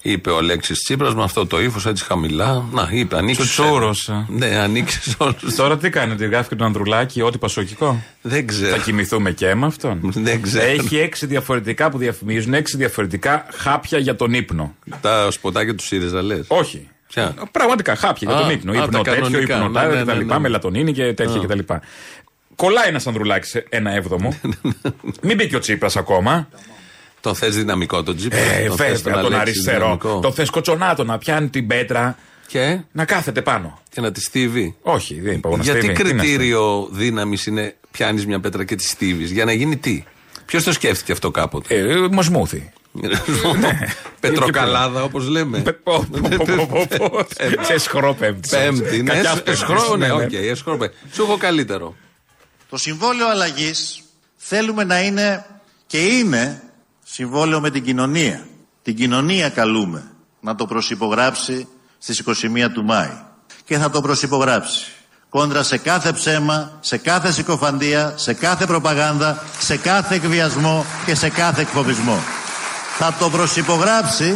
Είπε ο Αλέξης Τσίπρας με αυτό το ύφος έτσι χαμηλά. Να, είπε ανήκει Τους στους Έλληνες. τσούρωσα. Ναι, ανήκει σε όλου. Τώρα τι κάνετε, γράφει και τον Ανδρουλάκη, ό,τι πασοκικό. Δεν ξέρω. Θα κοιμηθούμε και με αυτόν; Δεν ξέρω. Έχει έξι διαφορετικά που διαφημίζουν, έξι διαφορετικά χάπια για τον ύπνο. Τα σποτάκια του ΣΥΡΙΖΑ λες; Όχι. Ποια; Πραγματικά χάπια για Α, τον ύπνο. α, ύπνο τα τέτοιο, κανονικά. ύπνο Ναι, τάδε ναι, κτλ. ναι, ναι. Μελατονίνη και τέτοια Α. κτλ. Κολλάει ένας Ανδρουλάκης ένα έβδομο. Μην μπήκε ο Τσίπρας ακόμα. Τον θες δυναμικό τον Τσίπρα. Ε, τον θες βέβαια, τον Αλέξης αριστερό. δυναμικό; Το θες κοτσονάτο να πιάνει την πέτρα. Και, Να κάθεται πάνω. και να τη στίβει; Όχι, δεν είπα εγώ να Γιατί στείλει. Τι είναι αυτό. κριτήριο δύναμης είναι πιάνεις μια πέτρα και τη στίβεις; Για να γίνει τι; Ποιος το σκέφτηκε αυτό κάποτε; Ε, μοσμούθη. Πετροκαλάδα όπως λέμε. Πε- πω, πω, πω, πω, πω, πω. Σε εσχρό πέμπτη. Πέμπτης. Ναι, Κακιάς εσ- πέμπτης, εσχρό, ναι, ναι, ναι. οκ, εσχρό πέμπτη. Σου έχω καλύτερο. Το συμβόλαιο αλλαγής θέλουμε να είναι και είναι συμβόλαιο με την κοινωνία. Την κοινωνία καλούμε να το προσυπογράψει στις 21 του Μάη. Και θα το προσυπογράψει. Κόντρα σε κάθε ψέμα, σε κάθε συκοφαντία, σε κάθε προπαγάνδα, σε κάθε εκβιασμό και σε κάθε εκφοβισμό. Θα το προσυπογράψει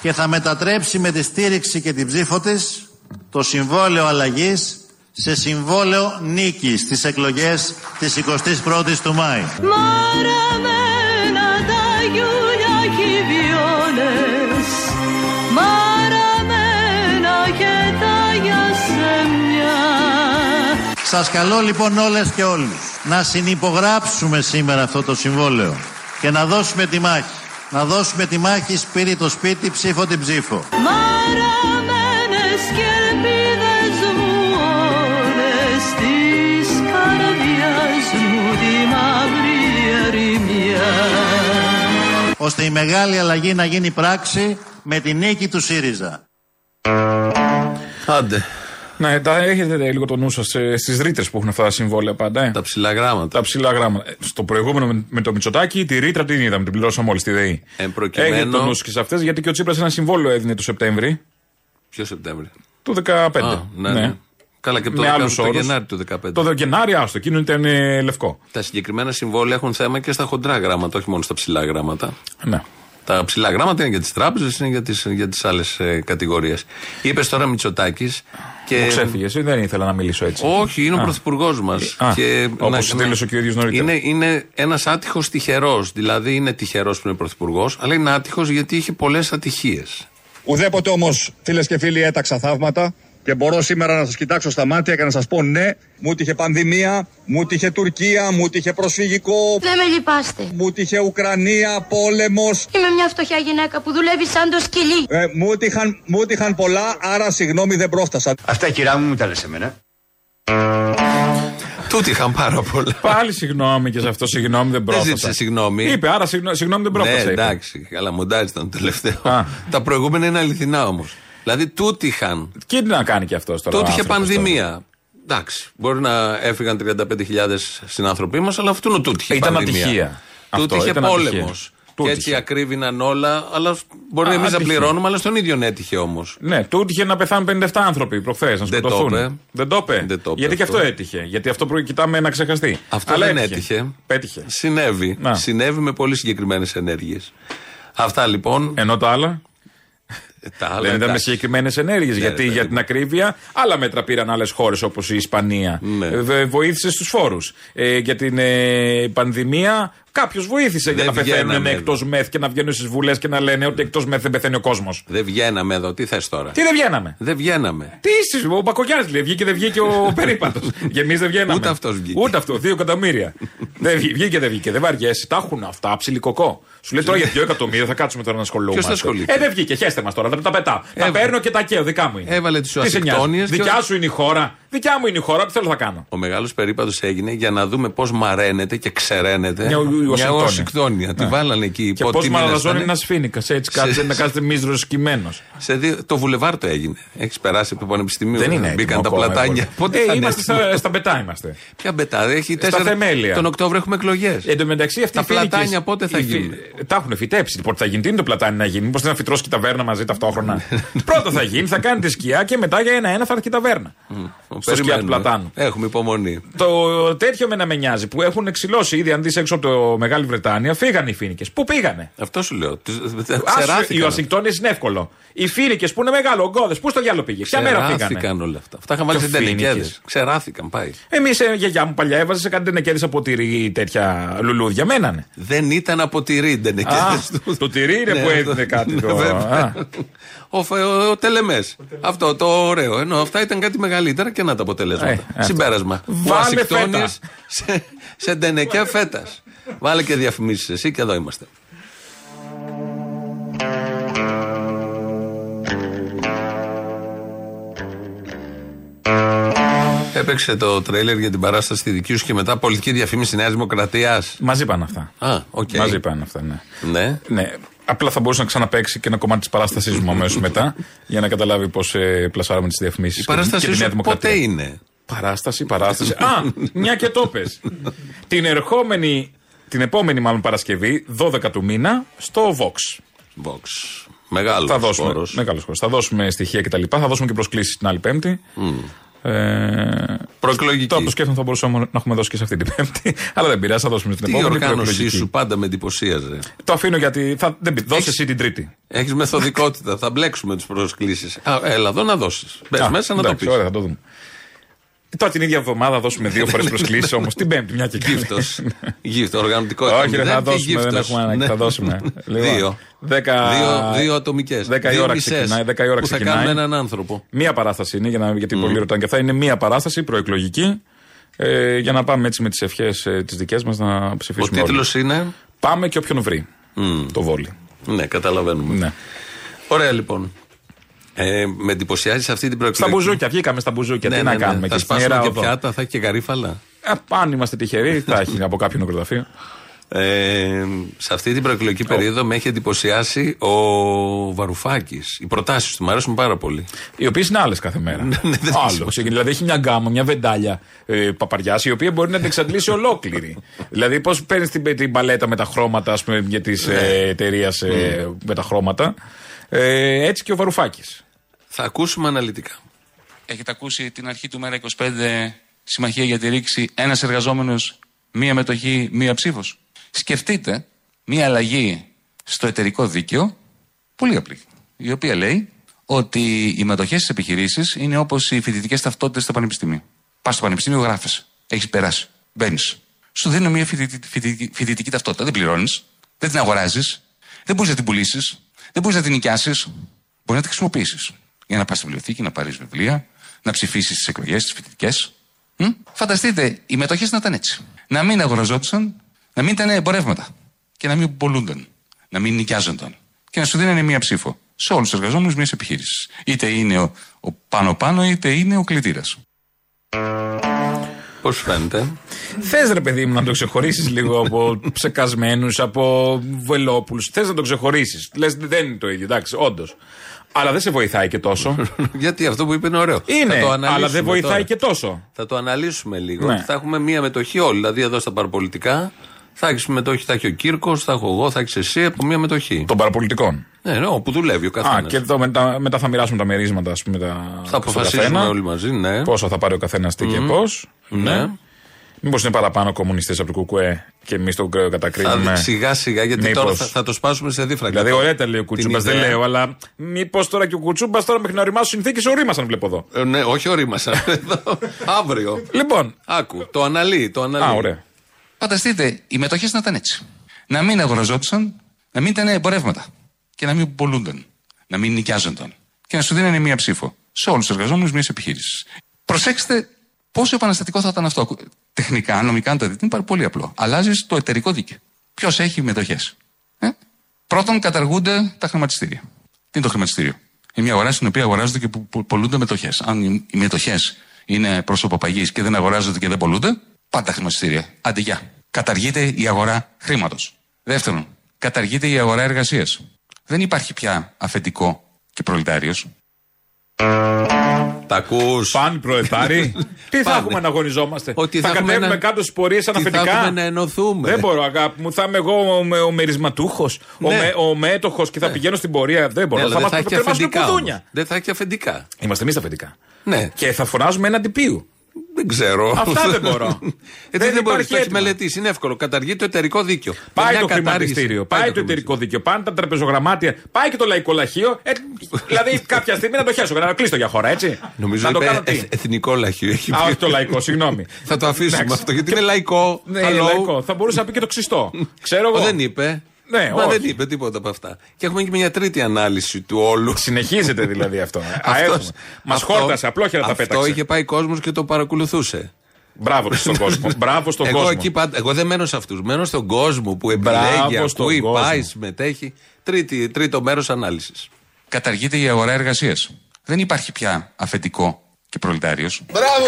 και θα μετατρέψει με τη στήριξη και την ψήφο της το συμβόλαιο αλλαγής σε συμβόλαιο νίκης στις εκλογές της 21ης του Μάη. Σας καλώ λοιπόν όλες και όλους να συνυπογράψουμε σήμερα αυτό το συμβόλαιο και να δώσουμε τη μάχη. Να δώσουμε τη μάχη σπίτι το σπίτι, ψήφο την ψήφο. Μαρamenες και ελπίδες μου όλες της καρδιάς μου τη μαύρη ερημιά ώστε η μεγάλη αλλαγή να γίνει πράξη με τη νίκη του ΣΥΡΙΖΑ. Άντε. Ναι, τα έχετε λίγο το νου σας στις ρήτρες που έχουν αυτά τα συμβόλαια πάντα. Ε. Τα ψηλά γράμματα. Τα ψηλά γράμματα. Ε, Στο προηγούμενο με, με το Μητσοτάκι, τη ρήτρα την είδαμε, την πληρώσαμε όλοι στη ΔΕΗ. Εν προκειμένου- Έχετε το νους και σε αυτές, γιατί και ο Τσίπρας ένα συμβόλαιο έδινε το Σεπτέμβρη Ποιος Σεπτέμβρη; του 2015. Α, ναι, ναι. Καλά και το, με έκαναν άλλους το όρους. Γενάρη του 2015. Το Γενάρη, άστο, εκείνο ήταν ε, λευκό. Τα συγκεκριμένα συμβόλαια έχουν θέμα και στα χοντρά γράμματα, όχι μόνο στα ψηλά γράμματα. Ναι. Τα ψηλά γράμματα είναι για τις τράπεζες, είναι για τις για τις άλλες κατηγορίες. Είπες τώρα Μητσοτάκης. Και... Μου ξέφυγες, δεν ήθελα να μιλήσω έτσι. Όχι, είναι ο Α. πρωθυπουργός μας. Α, όπως δήλωσε και ο ίδιος νωρίτερα. Είναι, είναι ένας άτυχος τυχερός. Δηλαδή είναι τυχερός που είναι πρωθυπουργός, αλλά είναι άτυχος γιατί είχε πολλές ατυχίες. Ουδέποτε όμως, φίλες και φίλοι, έταξα θαύματα και μπορώ σήμερα να σας κοιτάξω στα μάτια και να σας πω ναι, μου τύχε πανδημία, μου τύχε Τουρκία, μου τύχε προσφυγικό, Δεν με λυπάστε. μου τύχε Ουκρανία, πόλεμος. Είμαι μια φτωχιά γυναίκα που δουλεύει σαν το σκυλί. Ε, μου, τύχαν, μου τύχαν πολλά, άρα συγγνώμη δεν πρόφτασα. Αυτά κυρά μου, μην τα λες εμένα. Τούτοι είχαν πάρα πολλά. Πάλι συγγνώμη και σε αυτό, συγγνώμη δεν Δεν πρόφτασα. ζήτησε συγγνώμη. Είπε, άρα συγγνώ- συγγνώμη δεν πρόφτασα. Ναι, είπε. εντάξει. Αλλά μοντάζ ήταν το τελευταίο. Α. Τα προηγούμενα είναι αληθινά όμως. Δηλαδή τούτοι είχαν. Και τι να κάνει και αυτός τώρα. Τότε ο είχε άνθρωπος πανδημία. Εντάξει. Μπορεί να έφυγαν 35.000 συνάνθρωποι μας, αλλά αυτού είναι τούτη είχε Ήταν πανδημία. ατυχία. Τούτη Αυτό, είχε ήταν πόλεμος. ατυχία. Και Τούτη έτσι είχε. ακρίβηναν όλα, αλλά μπορεί Α, εμείς να ατυχία. πληρώνουμε, αλλά στον ίδιο έτυχε όμως. Ναι, του έτυχε να πεθάνουν 57 άνθρωποι προχθές, να Δεν το σκοτωθούν. είπε. Δεν το είπε. Δεν το είπε Γιατί και αυτό. αυτό έτυχε. Γιατί αυτό που κοιτάμε να ξεχαστεί. Αυτό Αλλά δεν έτυχε. Πέτυχε. Συνέβη. Να. Συνέβη με πολύ συγκεκριμένες ενέργειες. Αυτά λοιπόν. Ενώ τα άλλα; Τα άλλα, δεν ήταν με εντάξει. συγκεκριμένες ενέργειες. Ναι, γιατί ρε, για την ακρίβεια άλλα μέτρα πήραν άλλες χώρες όπως η Ισπανία. Ναι. Ε, βοήθησες στου φόρους. Ε, για την ε, πανδημία κάποιος βοήθησε για Δεν να πεθαίνουν βγαίναμε εκτός μεθ και να βγαίνουν στις βουλές και να λένε ότι εκτός μεθ δεν πεθαίνει ο κόσμος. Δεν βγαίναμε εδώ. Τι θες τώρα; Τι δεν βγαίναμε; Δεν βγαίναμε. Τι είσαι, ο Μπακογιάννης λέει, βγήκε δεν βγήκε ο περίπατος. Και εμεί δεν βγαίναμε. Ούτε αυτός βγήκε. Ούτε αυτό, δύο εκατομμύρια. δεν βγή- βγήκε, δεν βγήκε, δεν βαριέσαι. Τα έχουν αυτά, ψιλικοκό. Σου λέει τώρα για δύο εκατομμύρια θα κάτσουμε τώρα να ασχολούμαστε. Ποιος θα ασχολείται; Ε, δεν βγήκε, χέστε μας τώρα, τα, τα πετάω. Τα παίρνω και τα καίω, δικά μου είναι. Έβαλε τις Τι σε νοιάζει; Ουασιγκτόνιες και Δικιά ο- σου είναι η χώρα. Δικιά μου είναι η χώρα, τι θέλω θα κάνω; Ο μεγάλος περίπατος έγινε για να δούμε πώς μαραίνεται και ξεραίνεται Μια Ου- Ουασιγκτόνια. Ουασιγκτόνια. Τη Ναι. βάλανε εκεί. Και πότε πώς μήνες μαλαζώνει ήταν. ένας φίνικας, έτσι κάθεται να κάθεται μίζρο σκυμμένος. Σε δύο, το βουλεβάρ το έγινε. Έχεις περάσει από το Πανεπιστημίο. Δεν είναι Μπήκαν έτοιμο τα ακόμα, πλατάνια. εγώ. Πότε ε, θα είναι είμαστε έτοιμο; στα, στα μπετά είμαστε. Ποια μπετά, έχει Στα τέσσερα. θεμέλια. Τον Οκτώβριο έχουμε εκλογές. Εν τω μεταξύ αυτοί Τα οι φοίνικες- πλατάνια πότε θα οι φοι- γίνουν; Τα έχουν φυτέψει. Πότε θα γίνει, τι είναι το πλατάνι να γίνει; Μήπως θέλει να φυτρώσει και η ταβέρνα μαζί ταυτόχρονα; Πρώτα θα γίνει, θα κάνει τη σκιά και μετά για ένα-ένα θα έρθει και η ταβέρνα. Στο σκιά του Περιμένουμε. πλατάνου. Έχουμε υπομονή. Το τέτοιο με να με νοιάζει που έχουν εξηλώσει ήδη αν δεις έξω από το Μεγάλη Βρετάνια, φύγανε οι φοίνικε. Πού πήγανε; Αυτό σου λέω. Τους- Άσου, οι Ξεράθηκαν. Ουασιγκτόνε είναι εύκολο. Οι φοίνικε που είναι μεγάλο, ο Γκόδε, πού στο διάλογο πήγε; Ποια μέρα φύγανε; Ξεράθηκαν όλα αυτά. Αυτά είχαν βάλει Και σε τενεκέδε. φοίνικες. Ξεράθηκαν, πάει. Εμείς, ε, γιαγιά μου παλιά έβαζε σε κάτι τενεκέδες από τυρί τέτοια λουλούδια. Μένανε. Δεν ήταν από τυρί Α, τενεκέδες τους. το τυρί είναι Ναι, που αυτό- έδινε κάτι. Ναι, το- βέβαια. Α. Ο, Φε- ο, ο Τελεμές. Αυτό το ωραίο. Ενώ αυτά ήταν κάτι μεγαλύτερα και να τα αποτελέσματα. Ε, αυτό. Συμπέρασμα. Βάλε Ουασιγκτόνιες σε, σε ντενεκέ φέτας. Βάλε και διαφημίσεις εσύ και εδώ είμαστε. Έπαιξε το τρέιλερ για την παράσταση στη δική σου και μετά πολιτική διαφήμιση Νέας Δημοκρατίας. Μαζί πάνε αυτά. Α, οκ. Μαζί πάνε αυτά, ναι. Ναι. ναι. Απλά θα μπορούσε να ξαναπέξει και ένα κομμάτι της παράστασής μου αμέσως μετά για να καταλάβει πώς ε, πλασάρουμε τις διαφημίσεις. Η παράστασή σου πότε είναι; Παράσταση, παράσταση. Α, μια και το πες. την ερχόμενη, την επόμενη μάλλον Παρασκευή, 12 του μήνα, στο Vox. Vox. Μεγάλος θα δώσουμε, χώρος. Μεγάλος χώρος. Θα δώσουμε στοιχεία κτλ. Θα δώσουμε και προσκλήσεις την άλλη Πέμπτη. Ε, Προεκλογική. Τώρα το σκέφτομαι θα μπορούσαμε να έχουμε δώσει και σε αυτή την Πέμπτη. Αλλά δεν πειράζει, θα δώσουμε στην Τι επόμενη. οργάνωσή προεκλογική. σου πάντα με εντυπωσίαζε. Το αφήνω γιατί. Θα, δεν, πει- δώσε εσύ την Τρίτη. Έχεις μεθοδικότητα. θα μπλέξουμε του προσκλήσεις. Έλα εδώ να δώσεις. Μπες Α, μέσα να το εντάξει, πεις. Ωραία, θα το δούμε. Τώρα την ίδια εβδομάδα δώσουμε δύο φορές προσκλήσεις όμως. Την Πέμπτη, μια και καλή. Γύφτος. Γύφτος, οργανωτικότητα. Όχι, ρε, θα Μηδέν και δώσουμε, δεν γύφτος. έχουμε ανάγκη, Ναι. θα δώσουμε. Λοιπόν, Δύο. δέκα- Δύο, δύο ατομικές. Δέκα η ώρα ξεκινάει, δέκα η ώρα που θα ξεκινάει. κάνουν έναν άνθρωπο. Μία παράσταση είναι, για να, γιατί πολλοί ρωτάνε και αυτά. Είναι μία παράσταση προεκλογική. Ε, για να πάμε έτσι με τις ευχές ε, τις δικές μας να Ο ψηφίσουμε. τίτλος όλοι. είναι; Πάμε και όποιον βρει. Το βόλι. Ναι, καταλαβαίνουμε. Ναι. Ωραία λοιπόν. Ε, με εντυπωσιάζει αυτή την Στα προεκλογική. μπουζούκια, βγήκαμε στα μπουζούκια. Ναι, τι ναι, να ναι. κάνουμε. Θα και στην σπάσουμε Ιερά και Οδό. πιάτα, θα έχει και γαρίφαλα. Ε, αν είμαστε τυχεροί, θα έχει από κάποιο νεκροταφείο. Ε, σε αυτή την προεκλογική περίοδο με έχει εντυπωσιάσει ο Βαρουφάκης. Οι προτάσεις του μου αρέσουν πάρα πολύ. Οι οποίες είναι άλλες κάθε μέρα. Ναι, δεν Άλλος. Δηλαδή έχει μια γκάμα, μια βεντάλια ε, παπαριάς, η οποία μπορεί να την εξαντλήσει ολόκληρη. δηλαδή, πώς παίρνεις την, την παλέτα με τα χρώματα, ας πούμε, για της Ναι. ε, εταιρείας ε, με τα χρώματα. Ε, έτσι και ο Βαρουφάκης. Θα ακούσουμε αναλυτικά. Έχετε ακούσει την αρχή του Μέρα 25 Συμμαχία για τη Ρήξη, ένας εργαζόμενος, μία μετοχή, μία ψήφος. Σκεφτείτε μία αλλαγή στο εταιρικό δίκαιο, πολύ απλή, η οποία λέει ότι οι μετοχές στι επιχειρήσει είναι όπως οι φοιτητικές ταυτότητες στο πανεπιστήμιο. Πας στο πανεπιστήμιο, γράφει. Έχεις περάσει. Μπαίνεις. Σου δίνουν μια φοιτητη- φοιτητη- φοιτητική ταυτότητα. Δεν πληρώνεις. Δεν την αγοράζεις. Δεν μπορείς να την πουλήσεις. Δεν μπορείς να την νοικιάσεις. Μπορεί να τη χρησιμοποιήσεις. Για να πας στη βιβλιοθήκη, να πάρεις βιβλία, να ψηφίσεις τις εκλογές, τις φοιτητικές. Φανταστείτε, οι μετοχές να ήταν έτσι. Να μην αγοραζόντουσαν, να μην ήταν εμπορεύματα και να μην πολλούνταν. Να μην νοικιάζονταν. Και να σου δίνανε μία ψήφο σε όλους τους εργαζόμενους μιας επιχείρησης. Είτε είναι ο, ο πάνω-πάνω, είτε είναι ο κλητήρας. Πώς φαίνεται; Θες ρε παιδί μου να το ξεχωρίσεις λίγο από ψεκασμένους, από βελόπουλους. Θες να το ξεχωρίσεις. Λες δεν είναι το ίδιο, εντάξει, όντως. Αλλά δεν σε βοηθάει και τόσο. Γιατί αυτό που είπε είναι ωραίο. Είναι, Θα το αναλύσουμε αλλά δεν βοηθάει τώρα. και τόσο. Θα το αναλύσουμε λίγο. Ναι. Θα έχουμε μία μετοχή όλοι. Δηλαδή εδώ στα παραπολιτικά θα έχεις μετοχή, θα έχει ο Κύρκος, θα έχω εγώ, θα έχεις εσύ από μία μετοχή. Των παραπολιτικών. Ναι, ναι, όπου δουλεύει ο καθένας. Α, και εδώ μετά, μετά θα μοιράσουμε τα μερίσματα, ας πούμε. Τα, Θα στον αποφασίσουμε καθένα. όλοι μαζί, ναι. Πόσο θα πάρει ο καθένας τι και Μμμ. πώς. Ναι. Μήπως είναι παραπάνω κομμουνιστές από το Κουκουέ και εμείς τον Θα κατακρίνουμε; σιγά σιγά γιατί Μήπως. τώρα θα, θα το σπάσουμε σε δίφραγγα. Δηλαδή, ωραία τα λέει ο Κουτσούμπας, Την δεν ιδέα. λέω, αλλά μήπως τώρα και ο Κουτσούμπας τώρα μέχρι να οριμάσουν συνθήκες ορίμασαν, βλέπω εδώ. Ε, ναι, όχι ορίμασαν. Εδώ. Αύριο. Λοιπόν. Άκου, το αναλύει, το αναλύει. Α, ωραία. Φανταστείτε, οι μετοχές να ήταν έτσι. Να μην αγοραζόντουσαν, να μην ήταν εμπορεύματα και να μην πολλούνταν. Να μην νοικιάζονταν. Και να σου δίνανε μία ψήφο σε όλους τους εργαζόμενους μιας επιχείρησης. Προσέξτε πόσο επαναστατικό θα ήταν αυτό. Τεχνικά, νομικά, αν το δείτε, είναι πάρα πολύ απλό. Αλλάζεις το εταιρικό δίκαιο. Ποιος έχει μετοχέ. Ε; Πρώτον, καταργούνται τα χρηματιστήρια. Τι είναι το χρηματιστήριο; Είναι μια αγορά στην οποία αγοράζονται και που- που πολλούνται μετοχές. Αν οι- οι μετοχές είναι πρόσωπο παγής και δεν αγοράζονται και δεν πολλούνται, πάντα χρηματιστήρια. Άντε γεια. Καταργείται η αγορά χρήματος. Δεύτερον, καταργείται η αγορά εργασίας. Δεν υπάρχει πια αφεντικό και προλετάριο. Τα ακούς. Πάνε προλετάρι. Τι θα Πάνε. έχουμε να αγωνιζόμαστε; Ότι θα θα έχουμε κατέβουμε ένα- κάτω στις πορείες σαν Τι θα αφεντικά. έχουμε να ενωθούμε. Δεν μπορώ, αγάπη μου. Θα είμαι εγώ ο, με- ο μερισματούχος, ο, Ναι. με, ο μέτοχος και θα πηγαίνω στην πορεία. Δεν μπορώ. Ναι, αλλά θα δεν θα μα έχει και κρεμάσουν αφεντικά. κουδούνια. όμως. Δεν θα έχει και αφεντικά. Είμαστε εμείς τα αφεντικά. Ναι. Και θα φωνάζουμε έναν τυπίου. Δεν ξέρω. Αυτά δεν μπορώ. Έτσι Δεν δεν, μπορείς. υπάρχει Το έχει έτοιμα. μελετήσει. Είναι εύκολο. Καταργεί το εταιρικό δίκαιο. Πάει Μια το κατάργηση. χρηματιστήριο, πάει, το χρηματιστήριο. εταιρικό δίκαιο, πάνε τα τραπεζογραμμάτια, πάει και το λαϊκό λαχείο. Ε, δηλαδή κάποια στιγμή να το χέσω, να το κλείσω για χώρα, έτσι. Νομίζω να το είπε κάνω τι; εθ- εθνικό λαχείο. Έχει Α, πει. όχι το λαϊκό, συγγνώμη. Θα το αφήσουμε Εντάξει. αυτό γιατί είναι λαϊκό. Ναι, Hello. λαϊκό. Θα μπορούσε να πει και το ξυστό. Ξέρω Ο, εγώ. δεν είπε. Ναι, Μα όχι. δεν είπε τίποτα από αυτά. Και έχουμε και μια τρίτη ανάλυση του όλου. Συνεχίζεται δηλαδή αυτό. Αυτός- Μας αυτό- χόρτασε, απλόχερα τα Αυτό πέταξε. είχε πάει κόσμος και το παρακολουθούσε. Μπράβο στον κόσμο. Μπράβο στον εγώ, κόσμο. εκεί πάντα, εγώ δεν μένω σε αυτούς. Μένω στον κόσμο που Μπράβο επιλέγει, στον ακούει, κόσμο. πάει, συμμετέχει. Τρίτη, τρίτο μέρος ανάλυσης. Καταργείται η αγορά εργασίας. Δεν υπάρχει πια αφεντικό και προλετάριο. Μπράβο!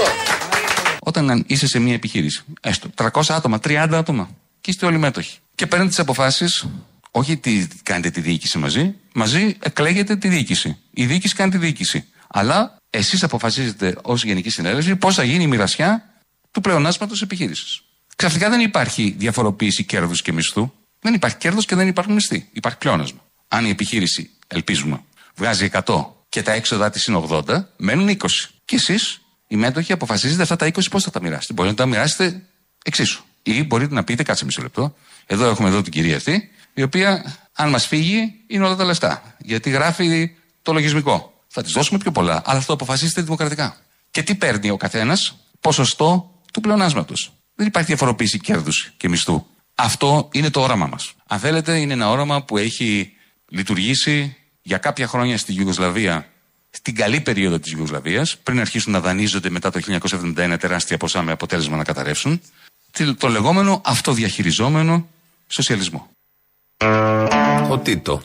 Όταν είσαι σε μια επιχείρηση, έστω 300 άτομα, 30 άτομα, και είστε όλοι μέτοχοι. Και παίρνετε τις αποφάσεις, όχι τι κάνετε τη διοίκηση μαζί, μαζί εκλέγετε τη διοίκηση. Η διοίκηση κάνει τη διοίκηση. Αλλά εσείς αποφασίζετε ως Γενική Συνέλευση πώς θα γίνει η μοιρασιά του πλεονάσματος επιχείρησης. Ξαφνικά δεν υπάρχει διαφοροποίηση κέρδους και μισθού. Δεν υπάρχει κέρδος και δεν υπάρχουν μισθοί. Υπάρχει πλεόνασμα. Αν η επιχείρηση, ελπίζουμε, βγάζει 100 και τα έξοδα της είναι 80, μένουν 20. Και εσείς, οι μέτοχοι, αποφασίζετε αυτά τα 20 πώς θα τα μοιράσετε. Μπορείτε να τα μοιράσετε εξίσου. Ή μπορείτε να πείτε, κάτσε μισό λεπτό. Εδώ έχουμε εδώ την κυρία αυτή, η οποία, αν μας φύγει, είναι όλα τα λεφτά. Γιατί γράφει το λογισμικό. Θα της δώσουμε πιο πολλά, αλλά θα το αποφασίσετε δημοκρατικά. Και τι παίρνει ο καθένας, ποσοστό του πλεονάσματος. Δεν υπάρχει διαφοροποίηση κέρδους και μισθού. Αυτό είναι το όραμα μας. Αν θέλετε, είναι ένα όραμα που έχει λειτουργήσει για κάποια χρόνια στη Ιουγκοσλαβία, στην καλή περίοδο της Ιουγκοσλαβία, πριν αρχίσουν να δανείζονται μετά το 1971 τεράστια ποσά με αποτέλεσμα να καταρρεύσουν. Τι- Το λεγόμενο αυτοδιαχειριζόμενο σοσιαλισμό. Ο Τίτο.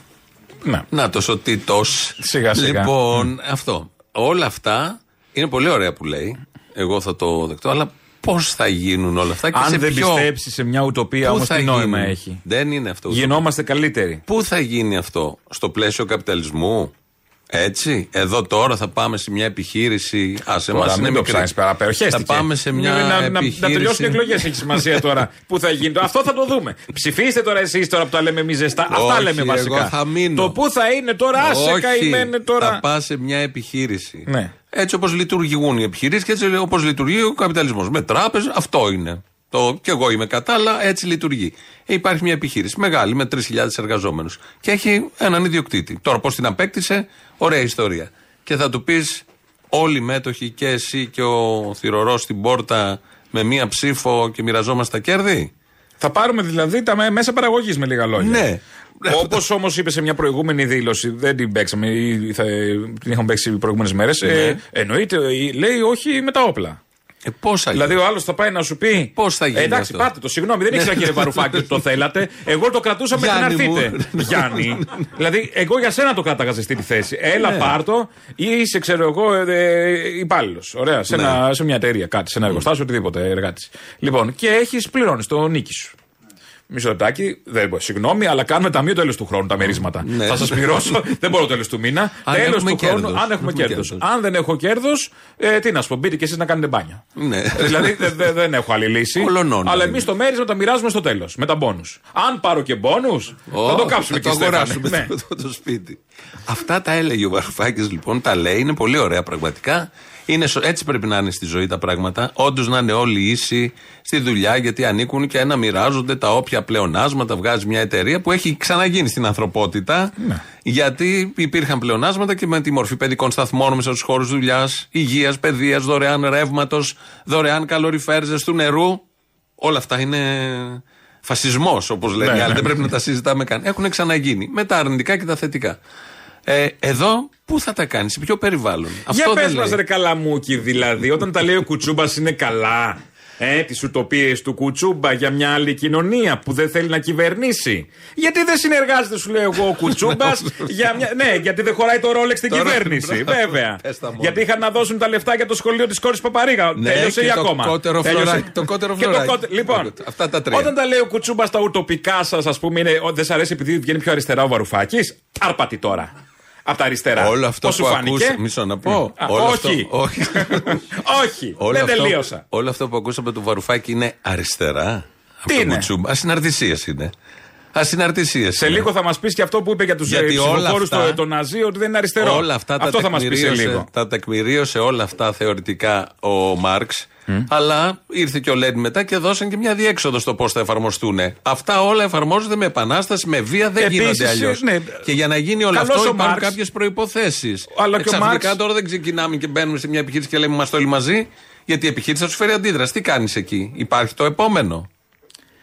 Ναι. Να το ο Τίτος. Σιγά, σιγά. Λοιπόν, αυτό. Όλα αυτά είναι πολύ ωραία που λέει. Εγώ θα το δεκτώ, αλλά πώς θα γίνουν όλα αυτά και Αν σε δεν ποιο... πιστέψει σε μια ουτοπία Πού όμως, θα τι νόημα γίνουν; έχει; Δεν είναι αυτό. Γινόμαστε καλύτεροι. Πού θα γίνει αυτό, στο πλαίσιο καπιταλισμού, έτσι. Εδώ τώρα θα πάμε σε μια επιχείρηση. Α, σε Τώρα εμά είναι μην το μικρή. ψάχνεις πέρα. Περιοχέστηκε. Θα πάμε σε μια να, να, επιχείρηση. να τελειώσουν οι εκλογές έχει σημασία τώρα. Πού θα γίνει. Αυτό θα το δούμε. Ψηφίστε τώρα εσείς τώρα που τα λέμε εμείς ζεστά. Αυτά Όχι, λέμε βασικά. εγώ θα μείνω. Το πού θα είναι τώρα, άσε Όχι, καημένε τώρα. Θα πας σε μια επιχείρηση. Ναι. Έτσι όπως λειτουργούν οι επιχειρήσεις και έτσι όπως λειτουργεί ο καπιταλισμός. Με τράπεζα, αυτό είναι. Το, και εγώ είμαι κατά, αλλά έτσι λειτουργεί. Ε, υπάρχει μια επιχείρηση μεγάλη με 3.000 εργαζόμενους και έχει έναν ιδιοκτήτη. Τώρα, πώς την απέκτησε, ωραία ιστορία. Και θα του πεις, όλοι οι μέτοχοι και εσύ και ο θηρορός στην πόρτα με μία ψήφο και μοιραζόμαστε τα κέρδη. Θα πάρουμε δηλαδή τα με- μέσα παραγωγής με λίγα λόγια. Ναι. Όπως όμως είπε σε μια προηγούμενη δήλωση, δεν την παίξαμε, ή θα, την είχαμε παίξει οι προηγούμενες μέρες. Ναι. Ε, εννοείται, ε, λέει όχι με τα όπλα. Ε, πώς θα Δηλαδή ο άλλος θα πάει να σου πει. Πώς θα γίνει «Ε, Εντάξει, αυτό;» πάτε το, συγγνώμη, δεν ήξερα κύριε Βαρουφάκη ότι το θέλατε. Εγώ το κρατούσα μέχρι να Γιάννη μου. έρθετε. Γιάννη. δηλαδή, εγώ για σένα το κράταγα σε αυτή τη θέση. Έλα, Ναι. πάρτο ή είσαι, ξέρω εγώ, ε, υπάλληλος. Ωραία, σε, Ναι. ένα, σε μια εταιρεία, κάτι, σε ένα εργοστάσιο, οτιδήποτε εργάτης. Λοιπόν, και έχεις πληρώνεις το νίκη σου. Μισό λεπτάκι, δεν μπορώ. Συγγνώμη, αλλά κάνουμε ταμείο τέλος του χρόνου τα μερίσματα. Ναι. Θα σας πληρώσω, δεν μπορώ τέλος του μήνα. Αν Τέλος έχουμε του χρόνου, κέρδος. αν έχουμε Έχουμε κέρδος. κέρδος. Αν δεν έχω κέρδος, ε, τι να σου πω, μπείτε κι εσείς να κάνετε μπάνια. Ναι. δηλαδή δεν δε, δεν έχω άλλη λύση. Κολονών, αλλά είναι. εμείς το μέρισμα τα μοιράζουμε στο τέλος. Με τα μπόνου. Αν πάρω και μπόνου, θα το κάψουμε θα και το αγοράσουμε Ναι. το, το σπίτι. Αυτά τα έλεγε ο Βαρουφάκης λοιπόν, τα λέει, είναι πολύ ωραία πραγματικά. Είναι, σω- έτσι πρέπει να είναι στη ζωή τα πράγματα. Όντως να είναι όλοι ίσοι στη δουλειά, γιατί ανήκουν και να μοιράζονται τα όποια πλεονάσματα βγάζει μια εταιρεία που έχει ξαναγίνει στην ανθρωπότητα. Ναι. Γιατί υπήρχαν πλεονάσματα και με τη μορφή παιδικών σταθμών μέσα στους χώρους δουλειάς, υγείας, παιδείας, δωρεάν ρεύματος, δωρεάν καλοριφέρζες του νερού. Όλα αυτά είναι φασισμός, όπως λένε Ναι, οι άλλοι. ναι. Δεν πρέπει να τα συζητάμε καν. Έχουν ξαναγίνει. Με τα αρνητικά και τα θετικά. Ε, εδώ, πού θα τα κάνεις, σε ποιο περιβάλλον; Για δεν πες λέει. μας, ρε καλαμούκι, δηλαδή, όταν τα λέει ο Κουτσούμπας είναι καλά. Ε, τις ουτοπίες του Κουτσούμπα για μια άλλη κοινωνία που δεν θέλει να κυβερνήσει. Γιατί δεν συνεργάζεται, σου λέω εγώ, ο Κουτσούμπας. για μια... Ναι, γιατί δεν χωράει το ρόλεξ στην Το ρόλεξ, κυβέρνηση. μπράβο. Βέβαια. Πες τα μόνο. γιατί είχαν να δώσουν τα λεφτά για το σχολείο της κόρης Παπαρίγα. Ναι, Τέλειωσε και ή το ακόμα; κότερο Τέλειωσε; φλωράκι, το κότερο Και το φλωράκι. κότε- Λοιπόν, Αυτά τα τρία. όταν τα λέει ο Κουτσούμπας στα ουτοπικά σας, ας πούμε, είναι, «Ω, δεν σ' αρέσει επειδή βγαίνει πιο αριστερά ο Βαρουφάκης. Άρπατη τώρα. Από τα αριστερά. Όλο αυτό Πώς σου που φάνηκε; ακούσα. Μισό να πω. Α, Όλο αυτό- όχι. όχι. Όχι, Όλο δεν αυτό- τελείωσα. Όλο αυτό που ακούσαμε από τον Βαρουφάκη είναι αριστερά. Τι είναι; Ασυναρτησίες είναι. Ασυναρτησίε. Σε λίγο θα μας πεις και αυτό που είπε για τους Γιατί όλα ψηφοφόρους αυτά- του τον Ναζί ότι δεν είναι αριστερό. Όλα αυτά τα αυτό θα μας πεις σε τεκμηρίωσε- λίγο. Τα τεκμηρίωσε όλα αυτά θεωρητικά ο Μάρξ. Αλλά ήρθε και ο Λέντ μετά και δώσαν και μια διέξοδο στο πώς θα εφαρμοστούν. Αυτά όλα εφαρμόζονται με επανάσταση, με βία, δεν Επίσης, γίνονται αλλιώς. ναι. Και για να γίνει όλο Καλός αυτό ο υπάρχουν Μάρξ. κάποιες προποθέσει. Αλλά και ο Ξαφνικά Μάρξ- τώρα δεν ξεκινάμε και μπαίνουμε σε μια επιχείρηση και λέμε είμαστε όλοι μαζί. Γιατί η επιχείρηση θα σου φέρει αντίδραση. Τι κάνεις εκεί, Υπάρχει το επόμενο.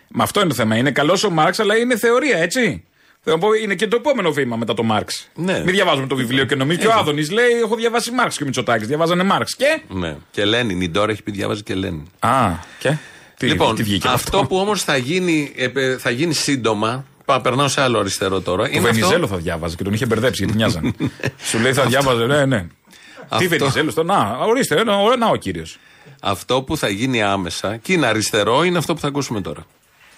Μα αυτό είναι το θέμα. Είναι καλός ο Μάρξ, αλλά είναι θεωρία, έτσι. Θέλω να πω, είναι και το επόμενο βήμα μετά το Μάρξ. Ναι. Μην διαβάζουμε το βιβλίο και νομίζεις. Και ο Άδωνης λέει: Έχω διαβάσει Μάρξ και ο Μητσοτάκης. Διαβάζανε Μάρξ. Και; Ναι. Και Λένιν, η Ντόρα έχει πει διάβαζε και Λένιν. Α, και; Τι, λοιπόν, τι βγήκε αυτό, που όμως θα γίνει, ε, θα γίνει σύντομα. Πα, περνάω σε άλλο αριστερό τώρα. Ο είναι Βενιζέλο αυτό, θα διάβαζε και τον είχε μπερδέψει γιατί μοιάζαν. Σου λέει θα διάβαζε, ναι, ναι. Τι Αυτό. Βενιζέλος, το να, ορίστε, να, να ο κύριος. αυτό που θα γίνει άμεσα και είναι αριστερό είναι αυτό που θα ακούσουμε τώρα.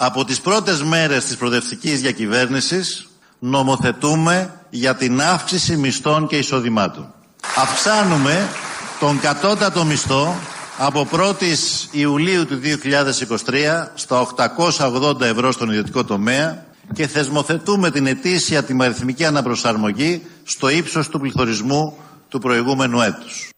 Από τις πρώτες μέρες της προοδευτικής διακυβέρνησης νομοθετούμε για την αύξηση μισθών και εισοδημάτων. Αυξάνουμε τον κατώτατο μισθό από 1η Ιουλίου του 2023 στα 880 ευρώ στον ιδιωτικό τομέα και θεσμοθετούμε την ετήσια τιμαριθμική αναπροσαρμογή στο ύψος του πληθωρισμού του προηγούμενου έτους.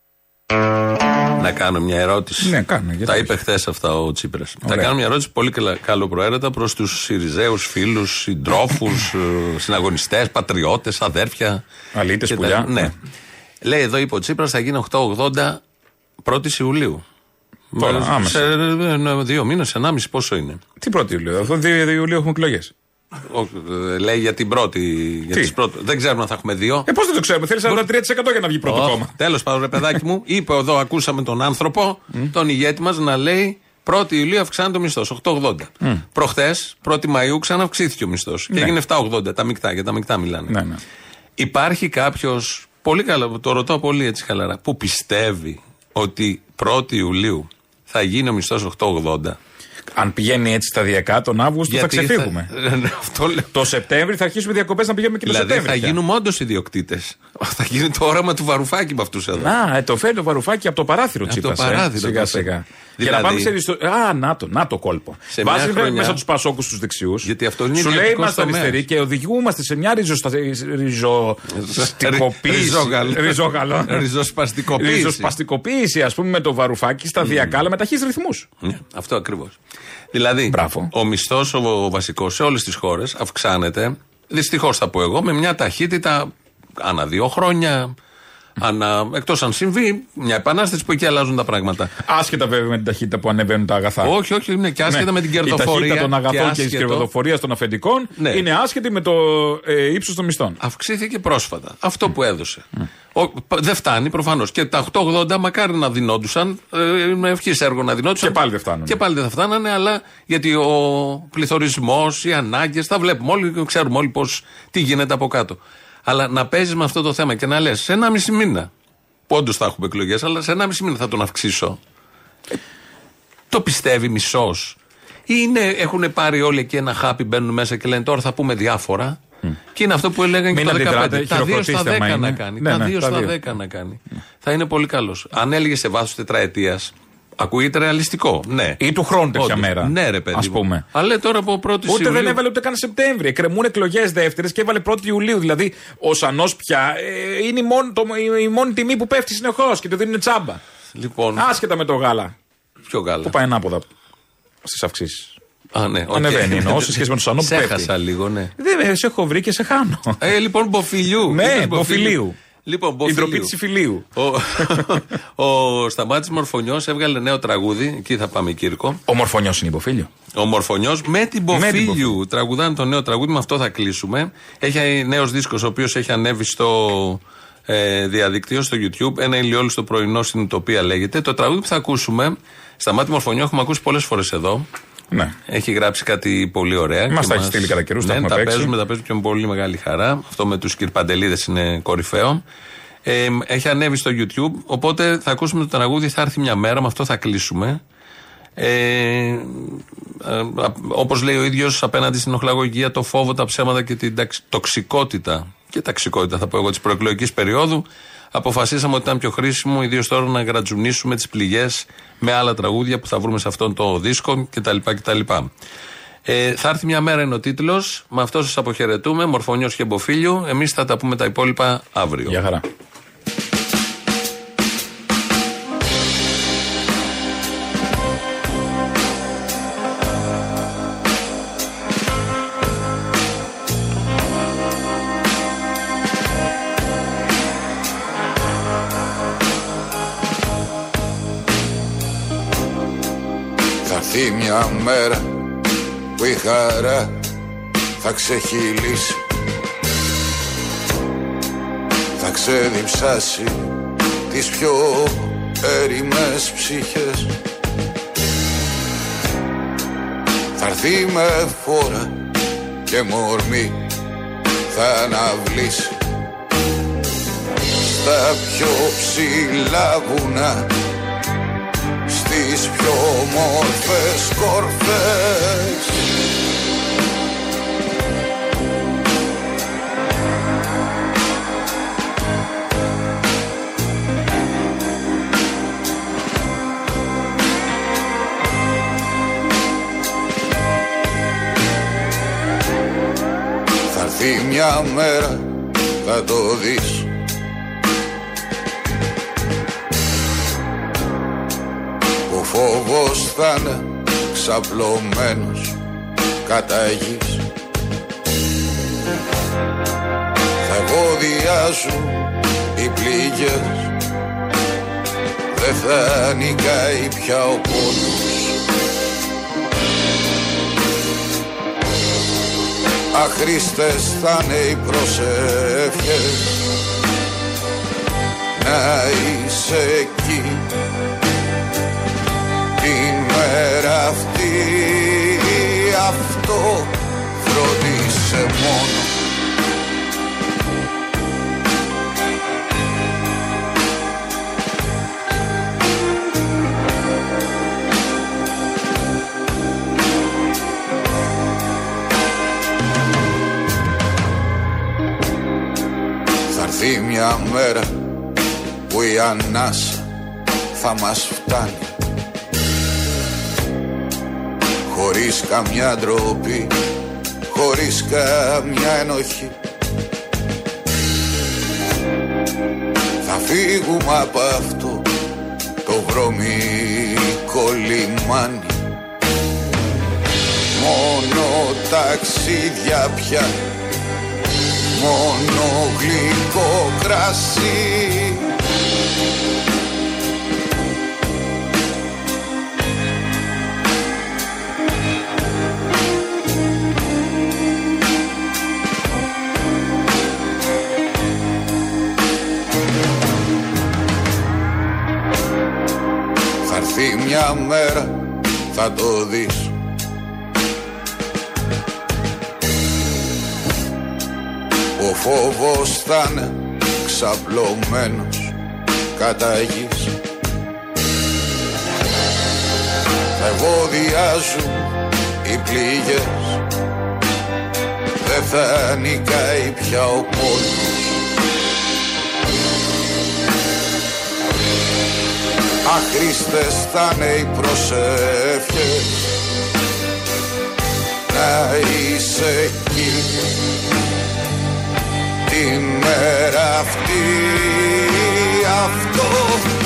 Να κάνω μια ερώτηση. Ναι, κάνε, γιατί Τα όχι. είπε χθες αυτά ο Τσίπρας. Θα Ωραία. κάνω μια ερώτηση πολύ καλα- καλοπροαίρετα προς τους Σιριζέους φίλους, συντρόφους, συναγωνιστές, πατριώτες, αδέρφια. Αλήτες, Και τα- πουλιά. Ναι. Λέει εδώ είπε ο Τσίπρας θα γίνει 880 1η Ιουλίου. Τώρα, Με- άμεσα. Σε ε, δύο μήνες, ενάμιση πόσο είναι; Τι πρώτη Ιουλίου, αυτό 2 Ιουλίου έχουμε εκλογές. Ο- ε, λέει για την πρώτη. Για Τι; τις πρώτες. Δεν ξέρουμε αν θα έχουμε δύο. Ε, πώς δεν το ξέρουμε, θέλεις 43% για να βγει πρώτο κόμμα. Τέλος πάντων, ρε παιδάκι μου, είπε εδώ, ακούσαμε τον άνθρωπο, τον ηγέτη μας, να λέει 1η Ιουλίου αυξάνεται ο μισθός, 8,80. Προχθές, 1η Μαου, ξαναυξήθηκε ο μισθός. Και Ναι. έγινε 7,80. Τα μεικτά, για τα μεικτά μιλάνε. Ναι, ναι. Υπάρχει κάποιος, πολύ καλά, το ρωτώ πολύ έτσι χαλαρά, που πιστεύει ότι 1η Ιουλίου θα γίνει ο μισθός 8,80. Αν πηγαίνει έτσι σταδιακά, τον Αύγουστο θα Γιατί ξεφύγουμε. θα- Αυτό λέω. Το Σεπτέμβρη θα αρχίσουμε διακοπές να πηγαίνουμε και το Δηλαδή θα Σεπτέμβρη. πια. γίνουμε όντως ιδιοκτήτες. Θα γίνει το όραμα του βαρουφάκι με αυτούς εδώ. Α, ε, το φέρει το βαρουφάκι από το παράθυρο Από Τσίπρας, το παράθυρο Ε, το σιγά φέρει. σιγά. Δηλαδή- Για να πάμε σε ριστο... Α, να το, να το κόλπο. Σε μια Βάζει χρονιά- μέσα τους Πασόκους στου δεξιούς. Γιατί αυτό είναι Σου λέει ιδιωτικός είμαστε τομέας. αριστεροί και οδηγούμαστε σε μια ριζοστα... ριζοστικοποίηση. Ριζόγαλο. Ριζόγαλο. Ριζοσπαστικοποίηση. Ριζοσπαστικοποίηση, ας πούμε, με το βαρουφάκι σταδιακά, αλλά με ταχύς ρυθμούς. Ναι, αυτό ακριβώς. Δηλαδή, ο μισθός, ο βασικός σε όλες τις χώρες αυξάνεται. Δυστυχώς θα πω εγώ, με μια ταχύτητα ανά δύο χρόνια. Ανά, εκτός αν συμβεί μια επανάσταση που εκεί αλλάζουν τα πράγματα. Άσχετα βέβαια με την ταχύτητα που ανεβαίνουν τα αγαθά. Όχι, όχι, είναι και άσχετα με την κερδοφορία. Η ταχύτητα των αγαθών και, και τη άσχετο- κερδοφορία των αφεντικών Ναι. είναι άσχετη με το ε, ύψος των μισθών. Αυξήθηκε πρόσφατα. Αυτό που έδωσε. Ο, π- δεν φτάνει προφανώς. Και τα 880 μακάρι να δινόντουσαν. Ε, με ευχής έργο να δινόντουσαν. Και πάλι δεν φτάνουν. Και πάλι δεν θα φτάνανε, αλλά γιατί ο πληθωρισμός, οι ανάγκες, τα βλέπουμε όλοι, ξέρουμε όλοι πώς, τι γίνεται από κάτω. Αλλά να παίζεις με αυτό το θέμα και να λες σε ένα μισή μήνα. Που όντως θα έχουμε εκλογές, αλλά σε ένα μισή μήνα θα τον αυξήσω. Ε, Το πιστεύει μισός. Ή είναι, έχουν πάρει όλοι εκεί ένα χάπι, μπαίνουν μέσα και λένε τώρα θα πούμε διάφορα. Και είναι αυτό που έλεγαν και Μην το 15. αντιδράτε, Τα 2 στα χειροκροτήστε 10 άμα να είναι. κάνει. Ναι, τα ναι, 2 τα στα δύο. 10 να κάνει. Θα είναι πολύ καλός. Αν έλεγε σε βάθος τετραετίας, ακούγεται ρεαλιστικό. Ναι. Ή του χρόνου τέτοια Όντως. μέρα. Ναι, ρε παιδί. Ας μου. πούμε. Αλλά λέει τώρα από 1η Ούτε Ιουλίου. δεν έβαλε ούτε καν Σεπτέμβρη. Εκκρεμούν εκλογές δεύτερες και έβαλε 1η Ιουλίου. Δηλαδή ο Σανός πια ε, είναι η μόνη, το, η, η μόνη τιμή που πέφτει συνεχώς και το δίνουν τσάμπα. Λοιπόν. Άσχετα με το γάλα. Ποιο γάλα; Που πάει ανάποδα; Στις αυξήσεις. Α, ναι, οκ. Ανεβαίνει εννοώ σε σχέση με τον Σανό που Σε πέφτει. έχασα λίγο, ναι. Δεν σε έχω βρει και σε χάνω. Ε, λοιπόν, Μποφίλιου. Ναι, Είπες Μποφίλιου. Λοιπόν, Η Μποφιλιού. ντροπή της Ιφιλίου. Ο, ο Σταμάτης Μορφωνιός έβγαλε νέο τραγούδι. Εκεί θα πάμε, Κύρκο. Ο Μορφωνιός είναι υποφίλιο. Ο Μορφωνιός με την Με την Μποφίλιου. Τραγουδάνε το νέο τραγούδι, με αυτό θα κλείσουμε. Έχει νέος δίσκος, ο οποίος έχει ανέβει στο ε, διαδίκτυο, στο YouTube. Ένα ηλιόλουστο πρωινό στην Ουτοπία λέγεται. Το τραγούδι που θα ακούσουμε, Σταμάτη Μορφωνιό, έχουμε ακούσει πολλές φορές εδώ. Ναι. Έχει γράψει κάτι πολύ ωραία. Μας και τα έχει στείλει κατά καιρούς, τα Ναι, έχουμε τα παίξει. παίζουμε, τα παίζουμε και με πολύ μεγάλη χαρά. Αυτό με τους κυρπαντελίδες είναι κορυφαίο. Ε, έχει ανέβει στο YouTube. Οπότε θα ακούσουμε το τραγούδι. Θα έρθει μια μέρα, με αυτό θα κλείσουμε. Ε, ε, Όπως λέει ο ίδιος, απέναντι στην οχλαγωγία, το φόβο, τα ψέματα και την ταξ- τοξικότητα και ταξικότητα, θα πω εγώ, της προεκλογικής περίοδου, αποφασίσαμε ότι ήταν πιο χρήσιμο, ιδίως τώρα, να γρατζουνίσουμε τις πληγές με άλλα τραγούδια που θα βρούμε σε αυτόν το δίσκο κτλ. κτλ. Ε, θα έρθει μια μέρα είναι ο τίτλος. Με αυτό σας αποχαιρετούμε. Μορφωνιός και Μποφίλιου. Εμείς θα τα πούμε τα υπόλοιπα αύριο. Γεια χαρά. Μια μέρα που η χαρά θα ξεχυλήσει. Θα ξεδιψάσει τις πιο έρημες ψυχές. Θα έρθει με φόρα και μορμή θα αναβλήσει. Στα πιο ψηλά βουνά στις πιο όμορφες κορφές. Θα έρθει μια μέρα θα το δεις Ο φόβος θα είναι ξαπλωμένος κατά γης Θα ευωδιάζουν οι πληγές. Δεν θα νικάει πια ο πόνος. Αχρήστες θα είναι οι προσεύχες Να είσαι εκεί. την μέρα αυτή αυτό φρόντισε μόνο. Θα έρθει μια μέρα που η ανάσα θα μας φτάνει Χωρίς καμιά ντροπή, χωρίς καμιά ενοχή. Θα φύγουμε από αυτό το βρωμικό λιμάνι. Μόνο ταξίδια πια Μόνο γλυκό κρασί έρθει μια μέρα θα το δεις. Ο φόβος θα είναι ξαπλωμένος κατά γης. Θα ευωδιάζουν οι πληγές. Δεν θα νικάει πια ο πόνος Άχρηστες θα είναι οι προσεύχες. Να είσαι εκεί τη μέρα αυτή. Αυτό